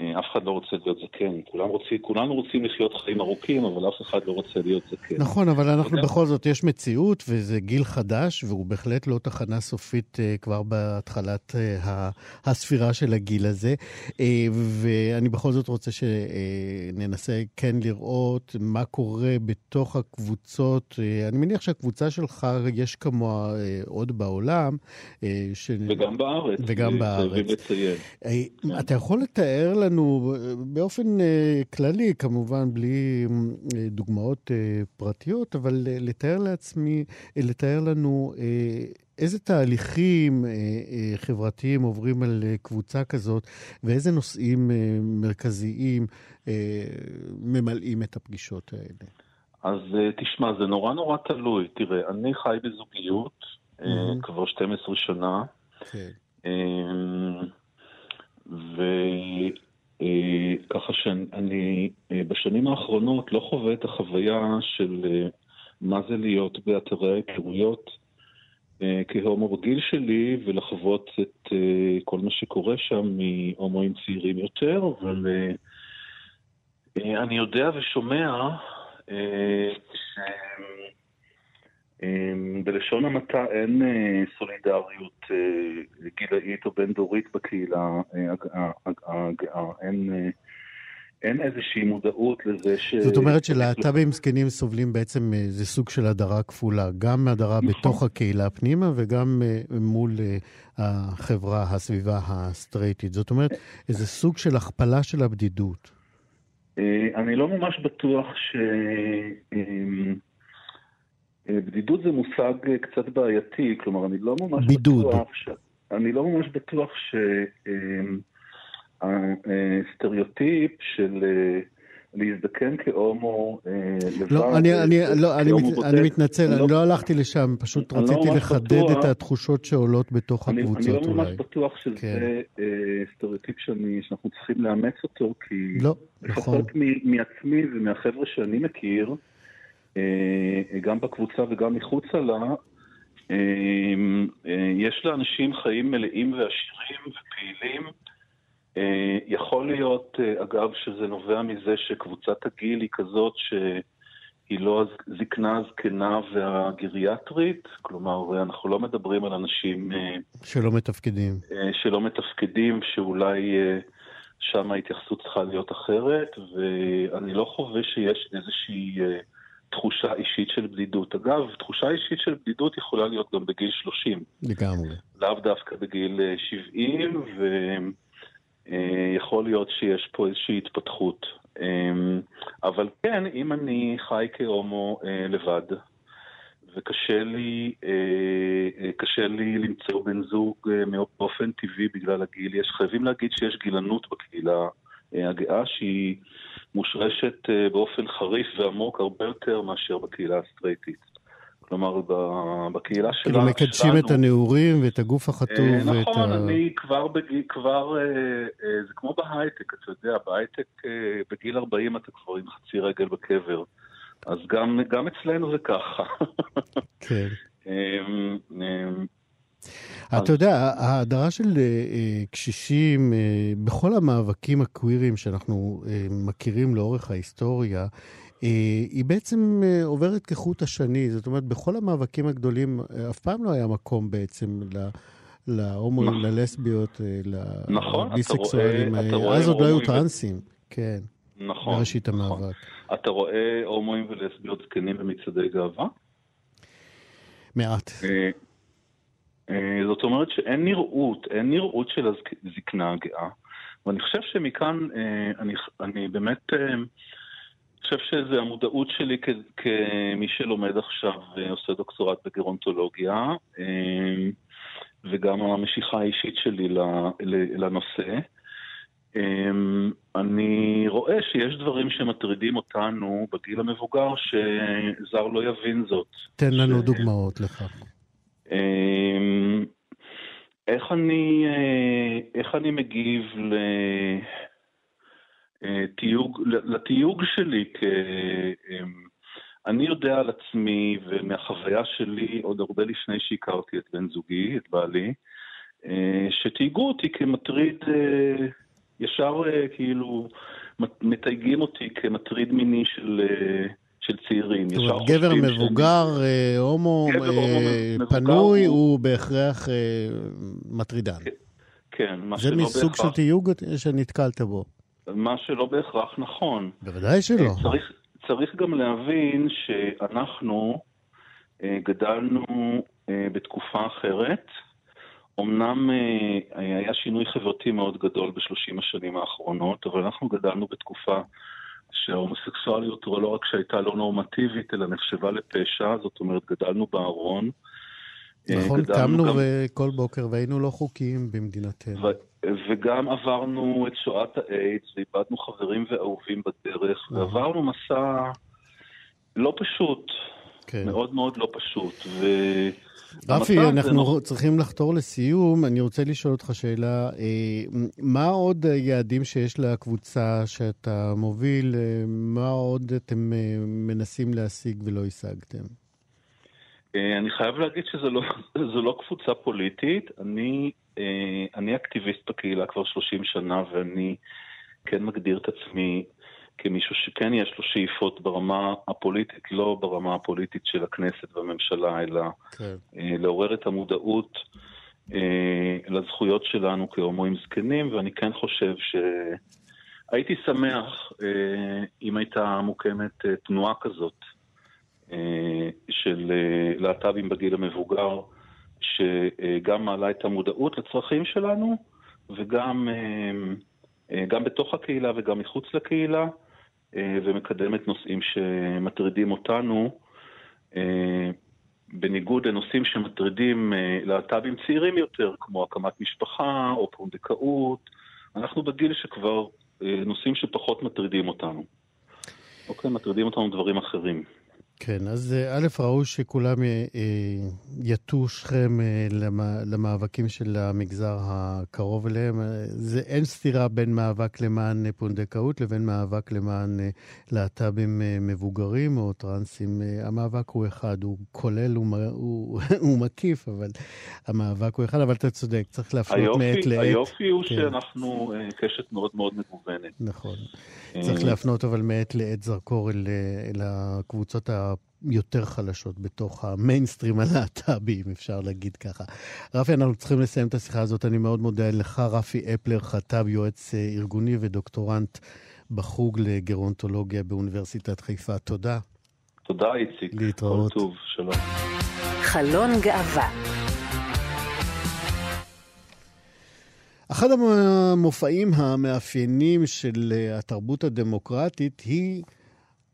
אה, אף אחד לא רוצה להיות זקן. כולם רוצים, כולנו רוצים לחיות חיים ארוכים, אבל אף אחד לא רוצה להיות זקן. נכון, אבל אנחנו יודע. בכל זאת, יש מציאות, וזה גיל חדש, והוא בהחלט לא תחנה סופית אה, כבר בהתחלת ה- הספירה של הגיל הזה. אה, ואני בכל זאת רוצה שננסה כן לראות מה קורה בתוך הקבוצות. אה, אני מניח שהקבוצה שלך, יש כמוה אה, עוד בעולם. אה, ש... וגם בארץ. וגם בארץ. אה, אתה יכול לתאר לנו לנו באופן אה, כללי, כמובן בלי אה, דוגמאות אה, פרטיות, אבל לתאר לעצמי, לתאר לנו איזה תהליכים חברתיים עוברים על קבוצה כזאת, ואיזה נושאים מרכזיים ממלאים את הפגישות האלה. אז תשמע, זה נורא נורא תלוי. תראה, אני חי בזוגיות mm-hmm. כבר 12 שנה. כן. וככה שאני בשנים האחרונות לא חווה את החוויה של אה, מה זה להיות באתרי ההיכרויות אה, כהומו בגיל שלי ולחוות את אה, כל מה שקורה שם מהומואים צעירים יותר, אבל אני יודע ושומע אמ, בלשון המעטה אין אה, סולידריות אה, גילאית או בין-דורית בקהילה הגאה, אה, אין... אין איזושהי מודעות לזה ש... זאת אומרת שלהט"בים זקנים סובלים בעצם איזה סוג של הדרה כפולה, גם הדרה נכון. בתוך הקהילה פנימה וגם מול החברה, הסביבה הסטרייטית. זאת אומרת, איזה סוג של הכפלה של הבדידות. אני לא ממש בטוח ש... אה, בדידות זה מושג אה, קצת בעייתי, כלומר, אני לא ממש בידוד. בטוח... ש... אני לא ממש בטוח שהסטריאוטיפ אה, של להזדקן כהומו לבד... לא, אני, אני, לא, אני, מת, בודק, אני מתנצל, אני לא, לא הלכתי לשם, פשוט לא רציתי לא לחדד בטוח, את התחושות שעולות בתוך אני, הקבוצות אולי. אני לא ממש אולי. בטוח שזה כן. סטריאוטיפ שאני, שאנחנו צריכים לאמץ אותו, כי לא, נכון. לפחות מעצמי ומהחבר'ה שאני מכיר, גם בקבוצה וגם מחוצה לה, אה, אה, יש לאנשים חיים מלאים ועשירים ופעילים. יכול להיות, אגב, שזה נובע מזה שקבוצת הגיל היא כזאת שהיא לא הזקנה הזקנה והגריאטרית, כלומר, אנחנו לא מדברים על אנשים... שלא מתפקדים. שלא מתפקדים, שאולי שם ההתייחסות צריכה להיות אחרת, ואני לא חווה שיש איזושהי... תחושה אישית של בדידות. אגב, תחושה אישית של בדידות יכולה להיות גם בגיל 30. לגמרי. לאו דווקא בגיל 70, אה, ויכול אה, להיות שיש פה איזושהי התפתחות. אה, אבל כן, אם אני חי כהומו לבד, וקשה לי, קשה לי למצוא בן זוג באופן טבעי בגלל הגיל, יש, חייבים להגיד שיש גילנות בקהילה הגאה שהיא... מושרשת אה, באופן חריף ועמוק הרבה יותר מאשר בקהילה הסטרייטית. כלומר, בקהילה שלנו... כאילו מקדשים את הנעורים ואת הגוף החטוב אה, ואת ה... נכון, אני כבר, בגיל, כבר, אה, זה כמו בהייטק, אתה יודע, בהייטק בגיל 40 אתה כבר עם חצי רגל בקבר. אז גם, גם אצלנו זה ככה. כן. אתה יודע, ההדרה של אה, אה, קשישים אה, בכל המאבקים הקווירים שאנחנו מכירים לאורך ההיסטוריה, היא בעצם עוברת כחוט השני. זאת אומרת, בכל המאבקים הגדולים אף פעם לא היה מקום בעצם ל... להומואים, נכון. ללסביות, נכון, לביסקסואלים. אז עוד לא היו טרנסים, כן. נכון. בראשית נכון. המאבק. אתה רואה הומואים ולסביות זקנים במצעדי גאווה? מעט. אה, זאת אומרת שאין נראות, אין נראות של הזקנה הגאה. ואני חושב שמכאן, אה, אני, אני באמת אה, חושב שזה המודעות שלי כ, כמי שלומד עכשיו ועושה דוקטורט בגרונטולוגיה, וגם המשיכה האישית שלי לנושא. אני רואה שיש דברים שמטרידים אותנו בגיל המבוגר שזר לא יבין זאת. תן לנו ש... דוגמאות לכך. איך אני, אה, איך אני מגיב לתיוג, אה, לתיוג שלי כ... אמ, אני יודע על עצמי ומהחוויה שלי עוד הרבה לפני שהכרתי את בן זוגי, את בעלי, אה, שתייגו אותי כמטריד, ישר כאילו מתייגים אותי כמטריד מיני של של צעירים. זאת אומרת, גבר מבוגר, שאני... הומו, גבר, אה, מבוגר, פנוי, הוא, הוא בהכרח אה, מטרידן. כן, כן מה שלא בהכרח... זה מסוג של תיוג שנתקלת בו. מה שלא בהכרח נכון. בוודאי שלא. אה, צריך, צריך גם להבין שאנחנו אה, גדלנו אה, בתקופה אחרת. אמנם אה, היה שינוי חברתי מאוד גדול בשלושים השנים האחרונות, אבל אנחנו גדלנו בתקופה שההומוסקסואליות לא רק שהייתה לא נורמטיבית, אלא נחשבה לפשע, זאת אומרת, גדלנו בארון. אה, נכון, גדלנו קמנו גם- כל בוקר והיינו לא חוקיים במדינתנו. ו- וגם עברנו את שואת האיידס, ואיבדנו חברים ואהובים בדרך, אהה. ועברנו מסע לא פשוט, כן. מאוד מאוד לא פשוט. ו... רפי, זה אנחנו נורא- צריכים לחתור לסיום. אני רוצה לשאול אותך שאלה, אה, מה עוד היעדים שיש לקבוצה שאתה מוביל? אה, מה עוד אתם אה, מנסים להשיג ולא השגתם? אני חייב להגיד שזו לא, לא קבוצה פוליטית. אני, אני אקטיביסט בקהילה כבר 30 שנה, ואני כן מגדיר את עצמי כמישהו שכן יש לו שאיפות ברמה הפוליטית, לא ברמה הפוליטית של הכנסת והממשלה, אלא כן. אה, לעורר את המודעות אה, לזכויות שלנו כהומואים זקנים, ואני כן חושב שהייתי שמח אה, אם הייתה מוקמת תנועה כזאת של להט"בים בגיל המבוגר, שגם מעלה את המודעות לצרכים שלנו, וגם גם בתוך הקהילה וגם מחוץ לקהילה, ומקדמת נושאים שמטרידים אותנו. אה, בניגוד לנושאים שמטרידים אה, להט"בים צעירים יותר, כמו הקמת משפחה או פונדקאות, אנחנו בגיל שכבר אה, נושאים שפחות מטרידים אותנו. אוקיי, מטרידים אותנו דברים אחרים. כן, אז אה, א', ראוי שכולם אה, אה, יטו שכם למ- למאבקים של המגזר הקרוב אליהם. זה, אין סתירה בין מאבק למען פונדקאות לבין מאבק למען להט"בים מבוגרים או טרנסים. המאבק הוא אחד, הוא כולל, הוא, הוא, הוא מקיף, אבל המאבק הוא אחד, אבל אתה צודק, צריך להפנות מעת לעת. היופי הוא כן. שאנחנו קשת מאוד מאוד מגוונת. נכון. צריך להפנות אבל מעת לעת זרקור אל, אל הקבוצות היותר חלשות בתוך המיינסטרים הלהט"בי, אם אפשר להגיד ככה. רפי, אנחנו צריכים לסיים את השיחה הזאת. אני מאוד מודה לך, רפי אפלר, חטב, יועץ אה, ארגוני ודוקטורנט בחוג לגרונטולוגיה באוניברסיטת חיפה. תודה. תודה, איציק. להתראות. כל טוב, שלום. חלון גאווה. אחד המופעים המאפיינים של אה, התרבות הדמוקרטית היא,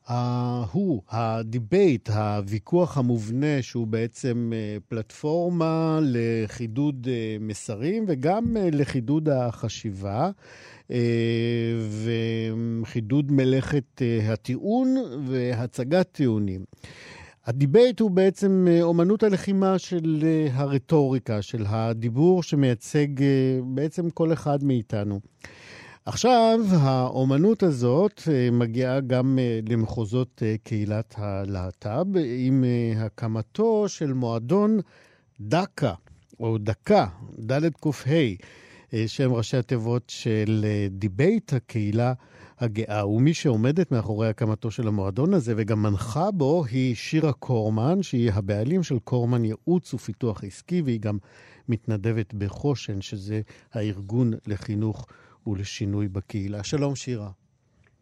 ה- הוא הדיבייט, הוויכוח המובנה, שהוא בעצם אה, פלטפורמה לחידוד אה, מסרים וגם אה, לחידוד החשיבה. וחידוד מלאכת הטיעון והצגת טיעונים. הדיבייט הוא בעצם אומנות הלחימה של הרטוריקה, של הדיבור שמייצג בעצם כל אחד מאיתנו. עכשיו, האומנות הזאת אה, מגיעה גם אה, למחוזות אה, קהילת הלהט"ב, עם הקמתו של מועדון דקה, או דקה, ד' קה, שהם ראשי התיבות של דיבייט הקהילה הגאה. ומי שעומדת מאחורי הקמתו של המועדון הזה וגם מנחה בו היא שירה קורמן, שהיא הבעלים של קורמן ייעוץ ופיתוח עסקי, והיא גם מתנדבת בחושן, שזה הארגון לחינוך ולשינוי בקהילה. שלום, שירה.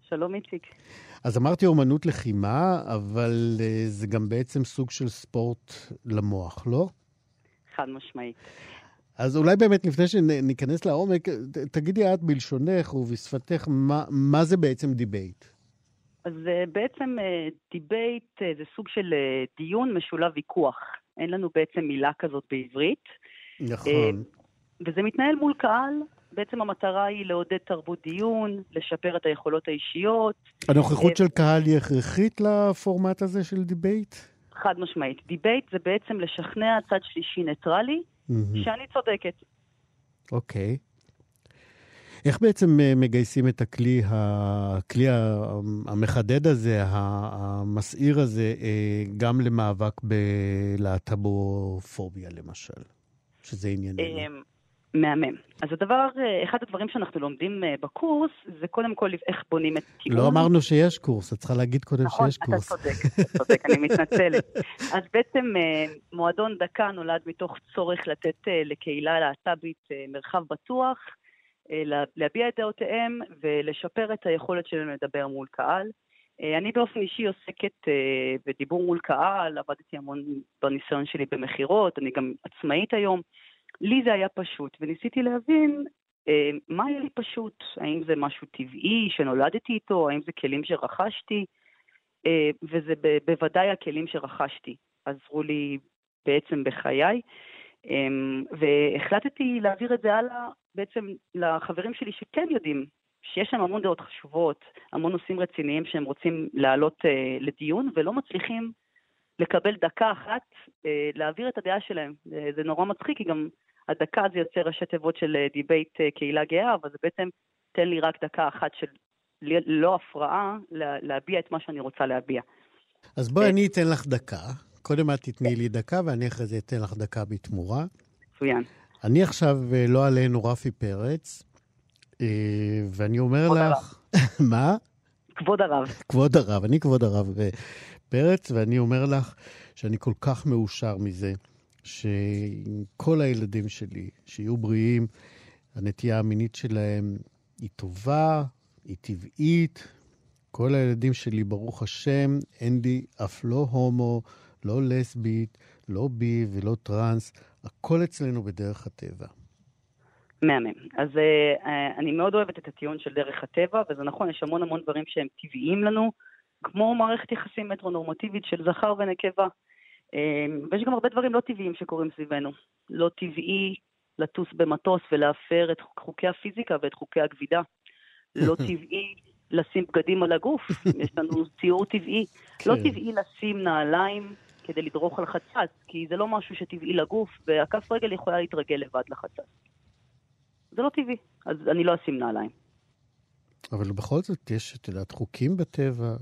שלום איציק. אז אמרתי אומנות לחימה, אבל אה, זה גם בעצם סוג של ספורט למוח, לא? חד משמעית. אז אולי באמת לפני שניכנס לעומק, תגידי את בלשונך ובשפתך, מה, מה זה בעצם דיבייט? אז אה, בעצם אה, דיבייט אה, זה סוג של אה, דיון משולב ויכוח. אין לנו בעצם מילה כזאת בעברית, נכון. וזה מתנהל מול קהל. בעצם המטרה היא לעודד תרבות דיון, לשפר את היכולות האישיות. הנוכחות אה, של קהל היא הכרחית לפורמט הזה של דיבייט? חד משמעית. דיבייט זה בעצם לשכנע צד שלישי ניטרלי. שאני צודקת. אוקיי. איך בעצם אה, מגייסים את הכלי, הכלי המחדד הזה, המסעיר הזה, אה, גם למאבק בלהט"בופוביה, למשל, שזה ענייננו? מהמם. אז הדבר, אה, אחד הדברים שאנחנו לומדים אה, בקורס, זה קודם כל איך בונים את טיעון. לא אמרנו שיש קורס, את צריכה להגיד קודם נכון, שיש אתה קורס. צודק, אתה צודק, אני מתנצלת. אז בעצם אה, מועדון דקה נולד מתוך צורך לתת לקהילה להט"בית מרחב בטוח, לה- להביע את דעותיהם ולשפר את היכולת שלהם לדבר מול קהל. אני באופן אישי עוסקת בדיבור מול קהל, עבדתי המון בניסיון שלי במכירות, אני גם עצמאית היום, לי זה היה פשוט, וניסיתי להבין אה, מה היה לי פשוט, האם זה משהו טבעי שנולדתי איתו, האם זה כלים שרכשתי, אה, וזה ב- בוודאי הכלים שרכשתי עזרו לי בעצם בחיי, אה, והחלטתי להעביר את זה הלאה בעצם לחברים שלי שכן יודעים שיש שם המון דעות חשובות, המון נושאים רציניים שהם רוצים להעלות אה, לדיון ולא מצליחים לקבל דקה אחת אה, להעביר את הדעה שלהם. זה, זה נורא מצחיק, כי גם הדקה זה יוצא ראשי תיבות של אה, דיבייט אה, קהילה גאה, אבל זה בעצם תן לי רק דקה אחת של ללא הפרעה לה, להביע את מה שאני רוצה להביע. אז בואי אני אתן לך דקה. קודם את תתני לי דקה, ואני אחרי זה אתן לך דקה בתמורה. מצוין. אני עכשיו, אה, לא עלינו, רפי פרץ, אה, ואני אומר כבוד לך... מה? כבוד הרב. כבוד הרב, אני כבוד הרב אה, פרץ, ואני אומר לך שאני כל כך מאושר מזה, שכל הילדים שלי, שיהיו בריאים, הנטייה המינית שלהם היא טובה, היא טבעית. כל הילדים שלי, ברוך השם, אין לי אף לא הומו, לא לסבית, לא בי ולא טרנס, הכל אצלנו בדרך הטבע. מהמם. אז uh, אני מאוד אוהבת את הטיעון של דרך הטבע, וזה נכון, יש המון המון דברים שהם טבעיים לנו, כמו מערכת יחסים מטרונורמטיבית של זכר ונקבה. Uh, ויש גם הרבה דברים לא טבעיים שקורים סביבנו. לא טבעי לטוס במטוס ולהפר את חוקי הפיזיקה ואת חוקי הגבידה. לא טבעי לשים בגדים על הגוף, יש לנו ציור טבעי. כן. לא טבעי לשים נעליים כדי לדרוך על חצץ, כי זה לא משהו שטבעי לגוף, והכף רגל יכולה להתרגל לבד לחצץ. זה לא טבעי, אז אני לא אשים נעליים. אבל בכל זאת יש, את יודעת, חוקים בטבע. אה,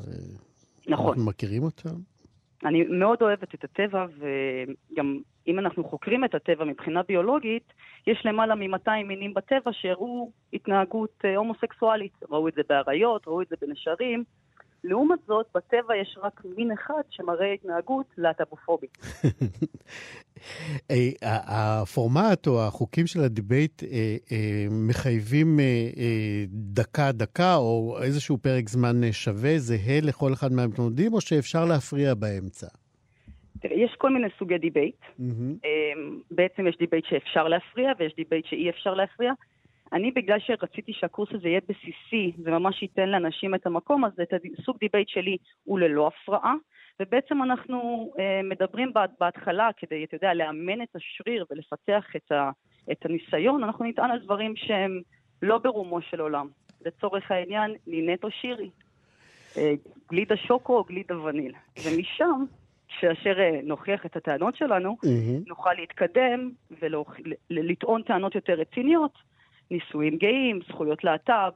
נכון. אנחנו מכירים אותם. אני מאוד אוהבת את הטבע, וגם אם אנחנו חוקרים את הטבע מבחינה ביולוגית, יש למעלה מ-200 מינים בטבע שהראו התנהגות אה, הומוסקסואלית. ראו את זה באריות, ראו את זה בנשרים. לעומת זאת, בטבע יש רק מין אחד שמראה התנהגות להט"בופובית. אה, הפורמט או החוקים של הדיבייט אה, מחייבים דקה-דקה או איזשהו פרק זמן שווה, זהה לכל אחד מהמתמודדים, או שאפשר להפריע באמצע? תראה, יש כל מיני סוגי דיבייט. Mm-hmm. בעצם יש דיבייט שאפשר להפריע ויש דיבייט שאי אפשר להפריע. אני, בגלל שרציתי שהקורס הזה יהיה בסיסי וממש ייתן לאנשים את המקום הזה, את הסוג דיבייט שלי הוא ללא הפרעה, ובעצם אנחנו אה, מדברים בהתחלה כדי, אתה יודע, לאמן את השריר ולפתח את, ה, את הניסיון, אנחנו נטען על דברים שהם לא ברומו של עולם. לצורך העניין, נינטו שירי, אה, גלידה שוקו או גלידה וניל. ומשם כאשר אה, נוכיח את הטענות שלנו, mm-hmm. נוכל להתקדם ולטעון טענות יותר רציניות, נישואים גאים, זכויות להט"ב,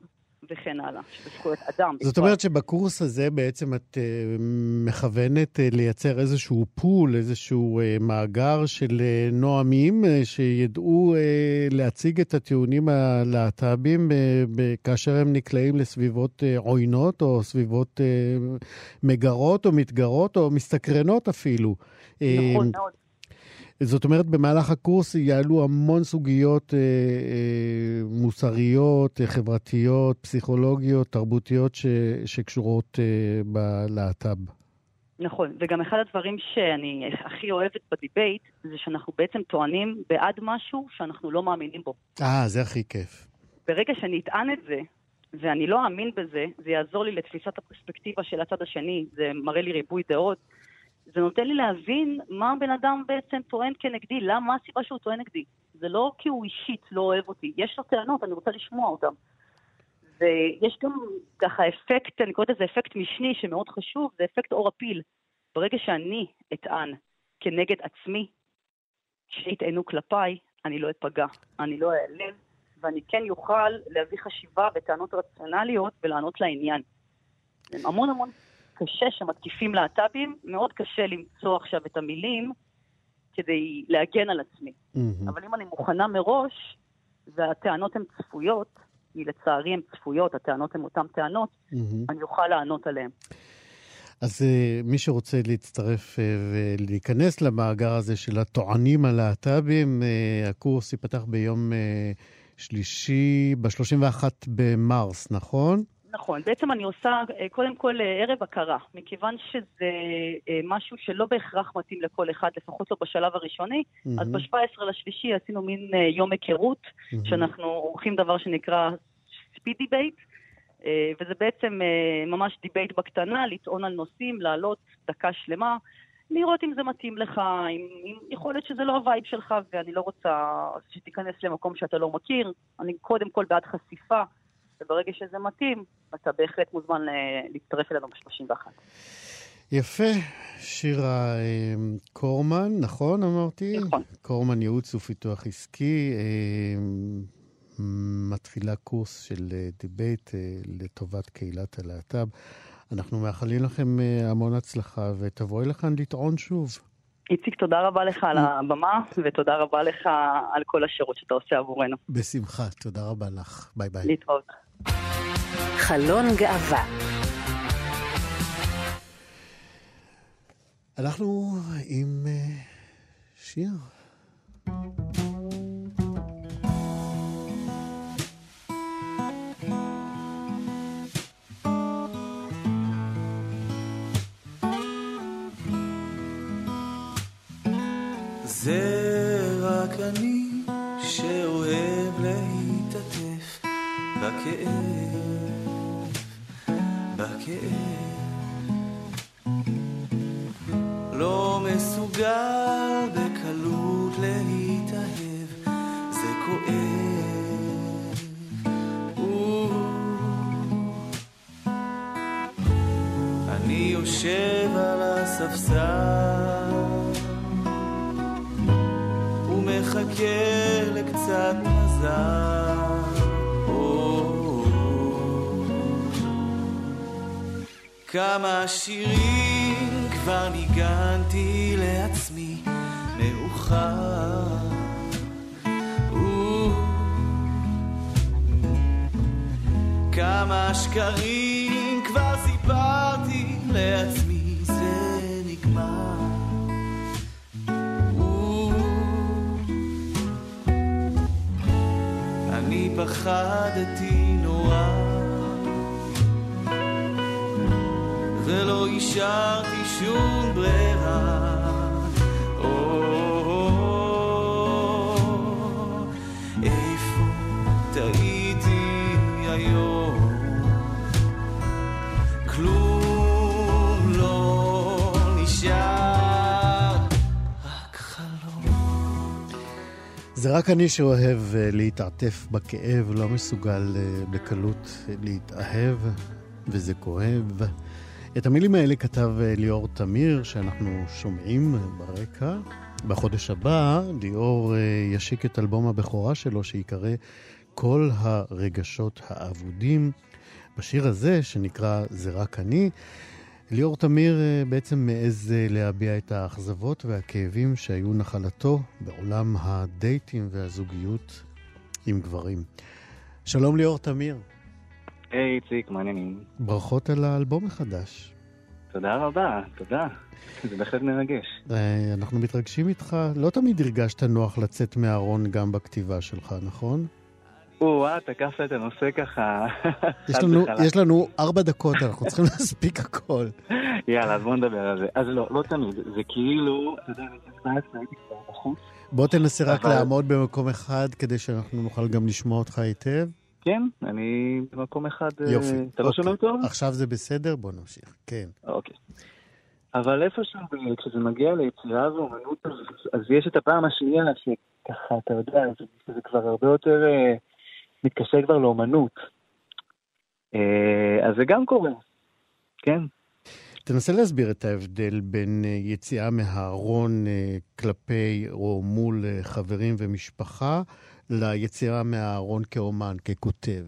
וכן הלאה, שבזכויות אדם. זאת אומרת שבקורס הזה בעצם את uh, מכוונת uh, לייצר איזשהו פול, איזשהו uh, מאגר של uh, נואמים uh, שידעו uh, להציג את הטיעונים הלהט"בים uh, כאשר הם נקלעים לסביבות uh, עוינות או סביבות uh, מגרות או מתגרות או מסתקרנות אפילו. נכון מאוד. זאת אומרת, במהלך הקורס יעלו המון סוגיות אה, אה, מוסריות, אה, חברתיות, פסיכולוגיות, תרבותיות ש, שקשורות אה, בלהט"ב. נכון, וגם אחד הדברים שאני הכי אוהבת בדיבייט, זה שאנחנו בעצם טוענים בעד משהו שאנחנו לא מאמינים בו. אה, זה הכי כיף. ברגע שאני אטען את זה, ואני לא אאמין בזה, זה יעזור לי לתפיסת הפרספקטיבה של הצד השני, זה מראה לי ריבוי דעות, זה נותן לי להבין מה הבן אדם בעצם טוען כנגדי, למה הסיבה שהוא טוען נגדי. זה לא כי הוא אישית לא אוהב אותי, יש לו טענות, אני רוצה לשמוע אותן. ויש גם ככה אפקט, אני קוראת לזה אפקט משני שמאוד חשוב, זה אפקט אור הפיל. ברגע שאני אטען כנגד עצמי, שיטענו כלפיי, אני לא אפגע, אני לא אעלב, ואני כן יוכל להביא חשיבה וטענות רציונליות ולענות לעניין. המון המון קשה שמתקיפים להט"בים, מאוד קשה למצוא עכשיו את המילים כדי להגן על עצמי. Mm-hmm. אבל אם אני מוכנה מראש, והטענות הן צפויות, כי לצערי הן צפויות, הטענות הן אותן טענות, mm-hmm. אני אוכל לענות עליהן. אז uh, מי שרוצה להצטרף uh, ולהיכנס למאגר הזה של הטוענים הלהט"בים, אה, הקורס ייפתח ביום שלישי, ב-31 במרס, נכון? נכון, בעצם אני עושה אה, קודם כל אה, ערב הכרה, מכיוון שזה אה, משהו שלא בהכרח מתאים לכל אחד, לפחות לא בשלב הראשוני. אז ב-17 לשלישי עשינו מין יום היכרות. שאנחנו עורכים דבר שנקרא speed debate, וזה בעצם ממש דיבייט בקטנה, לטעון על נושאים, לעלות דקה שלמה, לראות אם זה מתאים לך, אם, אם יכול להיות שזה לא ה vibe שלך, ואני לא רוצה שתיכנס למקום שאתה לא מכיר. אני קודם כל בעד חשיפה, וברגע שזה מתאים, אתה בהחלט מוזמן אה, להצטרף אלינו ב-31. יפה. שירה אה, קורמן, נכון אמרתי? נכון. קורמן ייעוץ ופיתוח עסקי. אה, מתחילה קורס של דיבייט לטובת קהילת הלהט"ב. אנחנו מאחלים לכם המון הצלחה, ותבואי לכאן לטעון שוב. איציק, תודה רבה לך על הבמה, ותודה רבה לך על כל השירות שאתה עושה עבורנו. בשמחה, תודה רבה לך. ביי ביי. להתראות. חלון גאווה. אנחנו עם אה, שיר. זה בכאב. לא מסוגל בקלות להתאהב, זה כואב. אני יושב על הספסל ומחכה לקצת מזל. כמה שירים כבר ניגנתי לעצמי מאוחר. או, כמה שקרים כבר סיפרתי לעצמי זה נגמר. אני פחדתי נורא ולא השארתי שום ברירה. לא. זה רק אני שאוהב אה, להתעטף בכאב, לא מסוגל אה, בקלות אה, להתאהב, וזה כואב. את המילים האלה כתב אה, ליאור תמיר, שאנחנו שומעים ברקע. בחודש הבא ליאור אה, ישיק את אלבום הבכורה שלו, שיקרא כל הרגשות האבודים. בשיר הזה, שנקרא "זה רק אני", ליאור תמיר אה, בעצם מעז להביע את האכזבות והכאבים שהיו נחלתו בעולם הדייטים והזוגיות עם גברים. שלום ליאור תמיר, היי איציק, מעניינים. ברכות על האלבום החדש. תודה רבה, תודה. זה בהחלט מרגש. אה, אנחנו מתרגשים איתך. לא תמיד הרגשת נוח לצאת מהארון גם בכתיבה שלך, נכון? או-אה, תקפת את הנושא ככה. יש לנו, וחלק. יש לנו ארבע דקות, אנחנו צריכים להספיק הכל. יאללה, אז בוא נדבר על זה. אז לא, לא תמיד. זה כאילו, אתה יודע, אני הייתי כבר בחוץ. בוא תנסה רק לעמוד במקום אחד כדי שאנחנו נוכל גם לשמוע אותך היטב. כן, אני במקום אחד... אה, יופי. אתה לא אוקיי. שומע טוב? עכשיו זה בסדר? בוא נמשיך. כן. אוקיי. אבל איפשהו, כשזה מגיע ליצירה ואומנות, אז, אז יש את הפעם השנייה שככה, אתה יודע, זה, זה כבר הרבה יותר אה, מתקשר כבר לאומנות. אה, אז זה גם קורה, כן. תנסה להסביר את ההבדל בין אה, יציאה מהארון כלפי או מול חברים ומשפחה, ליציאה מהארון כאומן, ככותב.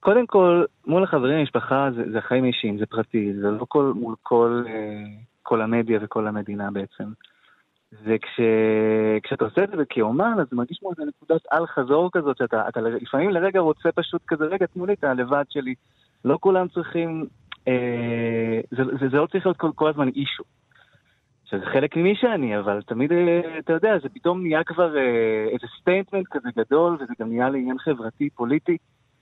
קודם כל, מול החברים במשפחה זה, זה החיים האישיים, זה פרטי, זה לא כל, מול כל, אה, כל המדיה וכל המדינה בעצם. וכשאתה עושה את זה כאומן, אז זה מרגיש כמו איזה נקודת על חזור כזאת, שאתה אתה לפעמים לרגע רוצה פשוט כזה, רגע, תנו לי את הלבד שלי. לא כולם צריכים, אה, זה, זה, זה לא צריך להיות כל, כל הזמן issue. שזה חלק ממי שאני, אבל תמיד, אה, אתה יודע, זה פתאום נהיה כבר אה, איזה statement כזה גדול, וזה גם נהיה לעניין חברתי, פוליטי.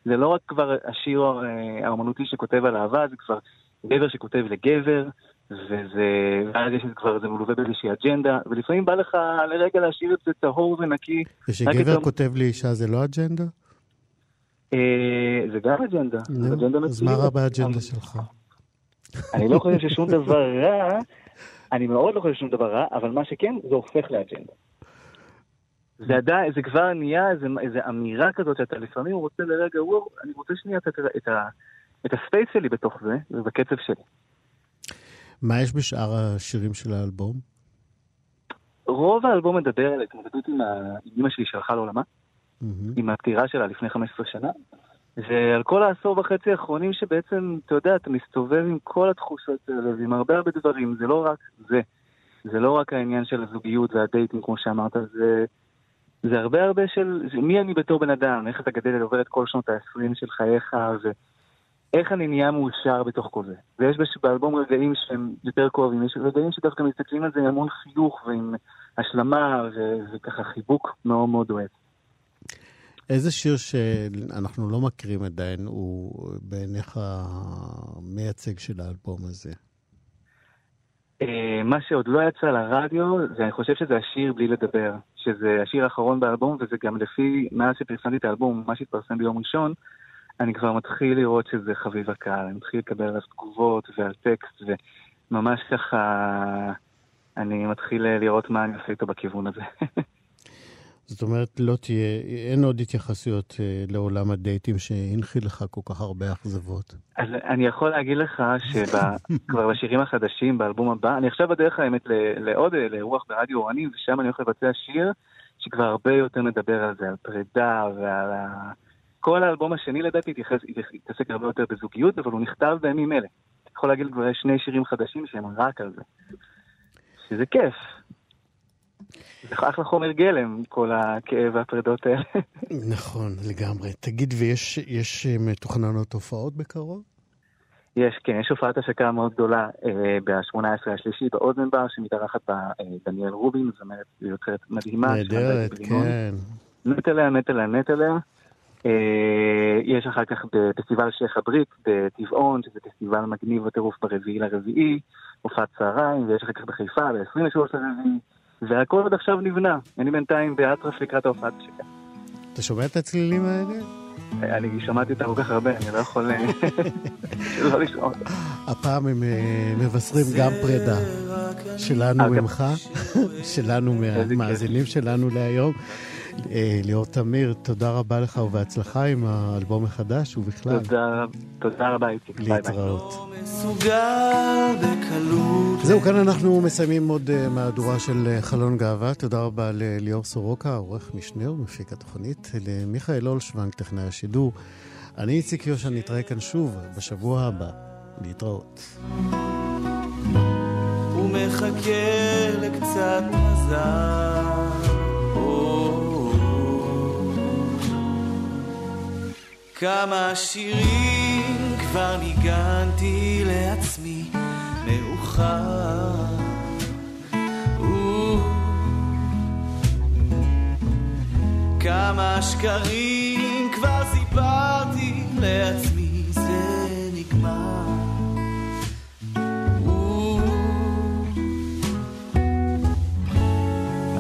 זה לא רק כבר השיר אה, האומנותי שכותב על אהבה, זה כבר גבר שכותב לגבר, וזה, ואז יש כבר, זה מלווה באיזושהי אג'נדה, ולפעמים בא לך לרגע להשאיר את זה טהור ונקי. ושגבר את כותב לאישה זה לא אג'נדה? אה, זה גם אג'נדה, אז מה. רע באג'נדה שלך? אני לא חושב ששום דבר רע, אני מאוד לא חושב ששום דבר רע, אבל מה שכן, זה הופך לאג'נדה. זה עדיין, זה כבר נהיה איזה אמירה כזאת שאתה לפעמים רוצה לרגע, וואו, אני רוצה שנייה את, את, את הספייס שלי בתוך זה, ובקצב שלי. מה יש בשאר השירים של האלבום? רוב האלבום מדבר על התמודדות עם, אמא שלי שהלכה לעולמה, מהמם. עם הפטירה שלה לפני 15 שנה, ועל כל העשור וחצי האחרונים שבעצם, אתה יודע, אתה מסתובב עם כל התחושות האלה, ועם הרבה הרבה דברים, זה לא רק זה. זה לא רק העניין של הזוגיות והדייטים, כמו שאמרת, זה, זה הרבה הרבה של מי אני בתור בן אדם, איך אתה גדל עובר את כל שנות ה-20 של חייך, ואיך אני נהיה מאושר בתוך כל זה. ויש באלבום רגעים שהם יותר כואבים, יש רגעים שדווקא מסתכלים על זה עם המון חיוך ועם השלמה ו- וככה חיבוק מאוד מאוד אוהב. איזה שיר שאנחנו לא מכירים עדיין הוא בעיניך המייצג של האלבום הזה? אה, מה שעוד לא יצא לרדיו, זה אני חושב שזה השיר בלי לדבר, שזה השיר האחרון באלבום, וזה גם לפי, מאז שפרסמתי את האלבום, מה שהתפרסם ביום ראשון, אני כבר מתחיל לראות שזה חביב הקהל, אני מתחיל לקבל עליו תגובות ועל טקסט, וממש ככה, אני מתחיל לראות מה אני עושה איתו בכיוון הזה. זאת אומרת, לא תהיה, אין עוד התייחסויות אה, לעולם הדייטים שהנחיל לך כל כך הרבה אכזבות. אז אני יכול להגיד לך שכבר בשירים החדשים, באלבום הבא, אני עכשיו בדרך האמת לעוד אה, לאירוח ברדיו אורני, ושם אני הולך לבצע שיר שכבר הרבה יותר מדבר על זה, על פרידה ועל ה... כל האלבום השני לדעתי התעסק הרבה יותר בזוגיות, אבל הוא נכתב בימים אלה. אני יכול להגיד כבר שני שירים חדשים שהם רק על זה. שזה כיף. זה אחלה חומר גלם, כל הכאב והפרידות האלה. נכון, לגמרי. תגיד, ויש יש אה, מתוכננות הופעות בקרוב? יש, כן, יש הופעת השקה מאוד גדולה אה, ב-18 השלישי באוזן בר, שמתארחת בה אה, דניאל רובין, זאת אומרת, היא יוצרת מדהימה. נהדרת. כן. מת עליה, מת עליה, מת עליה. אה, יש אחר כך בפסטיבל שייח' הברית בטבעון, שזה פסטיבל מגניב וטירוף ברביעי לרביעי, הופעת צהריים, ויש אחר כך בחיפה ב-23 לרביעי, והכל עוד עכשיו נבנה. אני בינתיים באטרף לקראת ההופעת השקה. אתה שומע את הצלילים האלה? אני שמעתי אותה כל כך הרבה, אני לא יכול אה, לא לשמוע. הפעם הם אה, מבשרים גם פרידה שלנו ממך, שלנו מהמאזינים שלנו להיום. אה, ליאור תמיר, תודה רבה לך ובהצלחה עם האלבום החדש ובכלל. תודה, תודה רבה, איציק. להתראות. לא. זהו, כאן אנחנו מסיימים עוד אה, מהדורה של אה, חלון גאווה. תודה רבה לליאור סורוקה, עורך משנה ומפיק התוכנית, למיכאל אולשוונג, טכנאי השידור. אני איציק יושע, נתראה כאן שוב בשבוע הבא. להתראות. הוא מחכה לקצת מזל. כמה שירים כבר ניגנתי לעצמי מאוחר. או, כמה שקרים כבר סיפרתי לעצמי זה נגמר.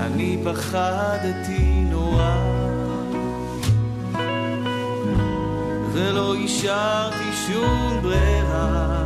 אני פחדתי נורא ולא השארתי שום ברירה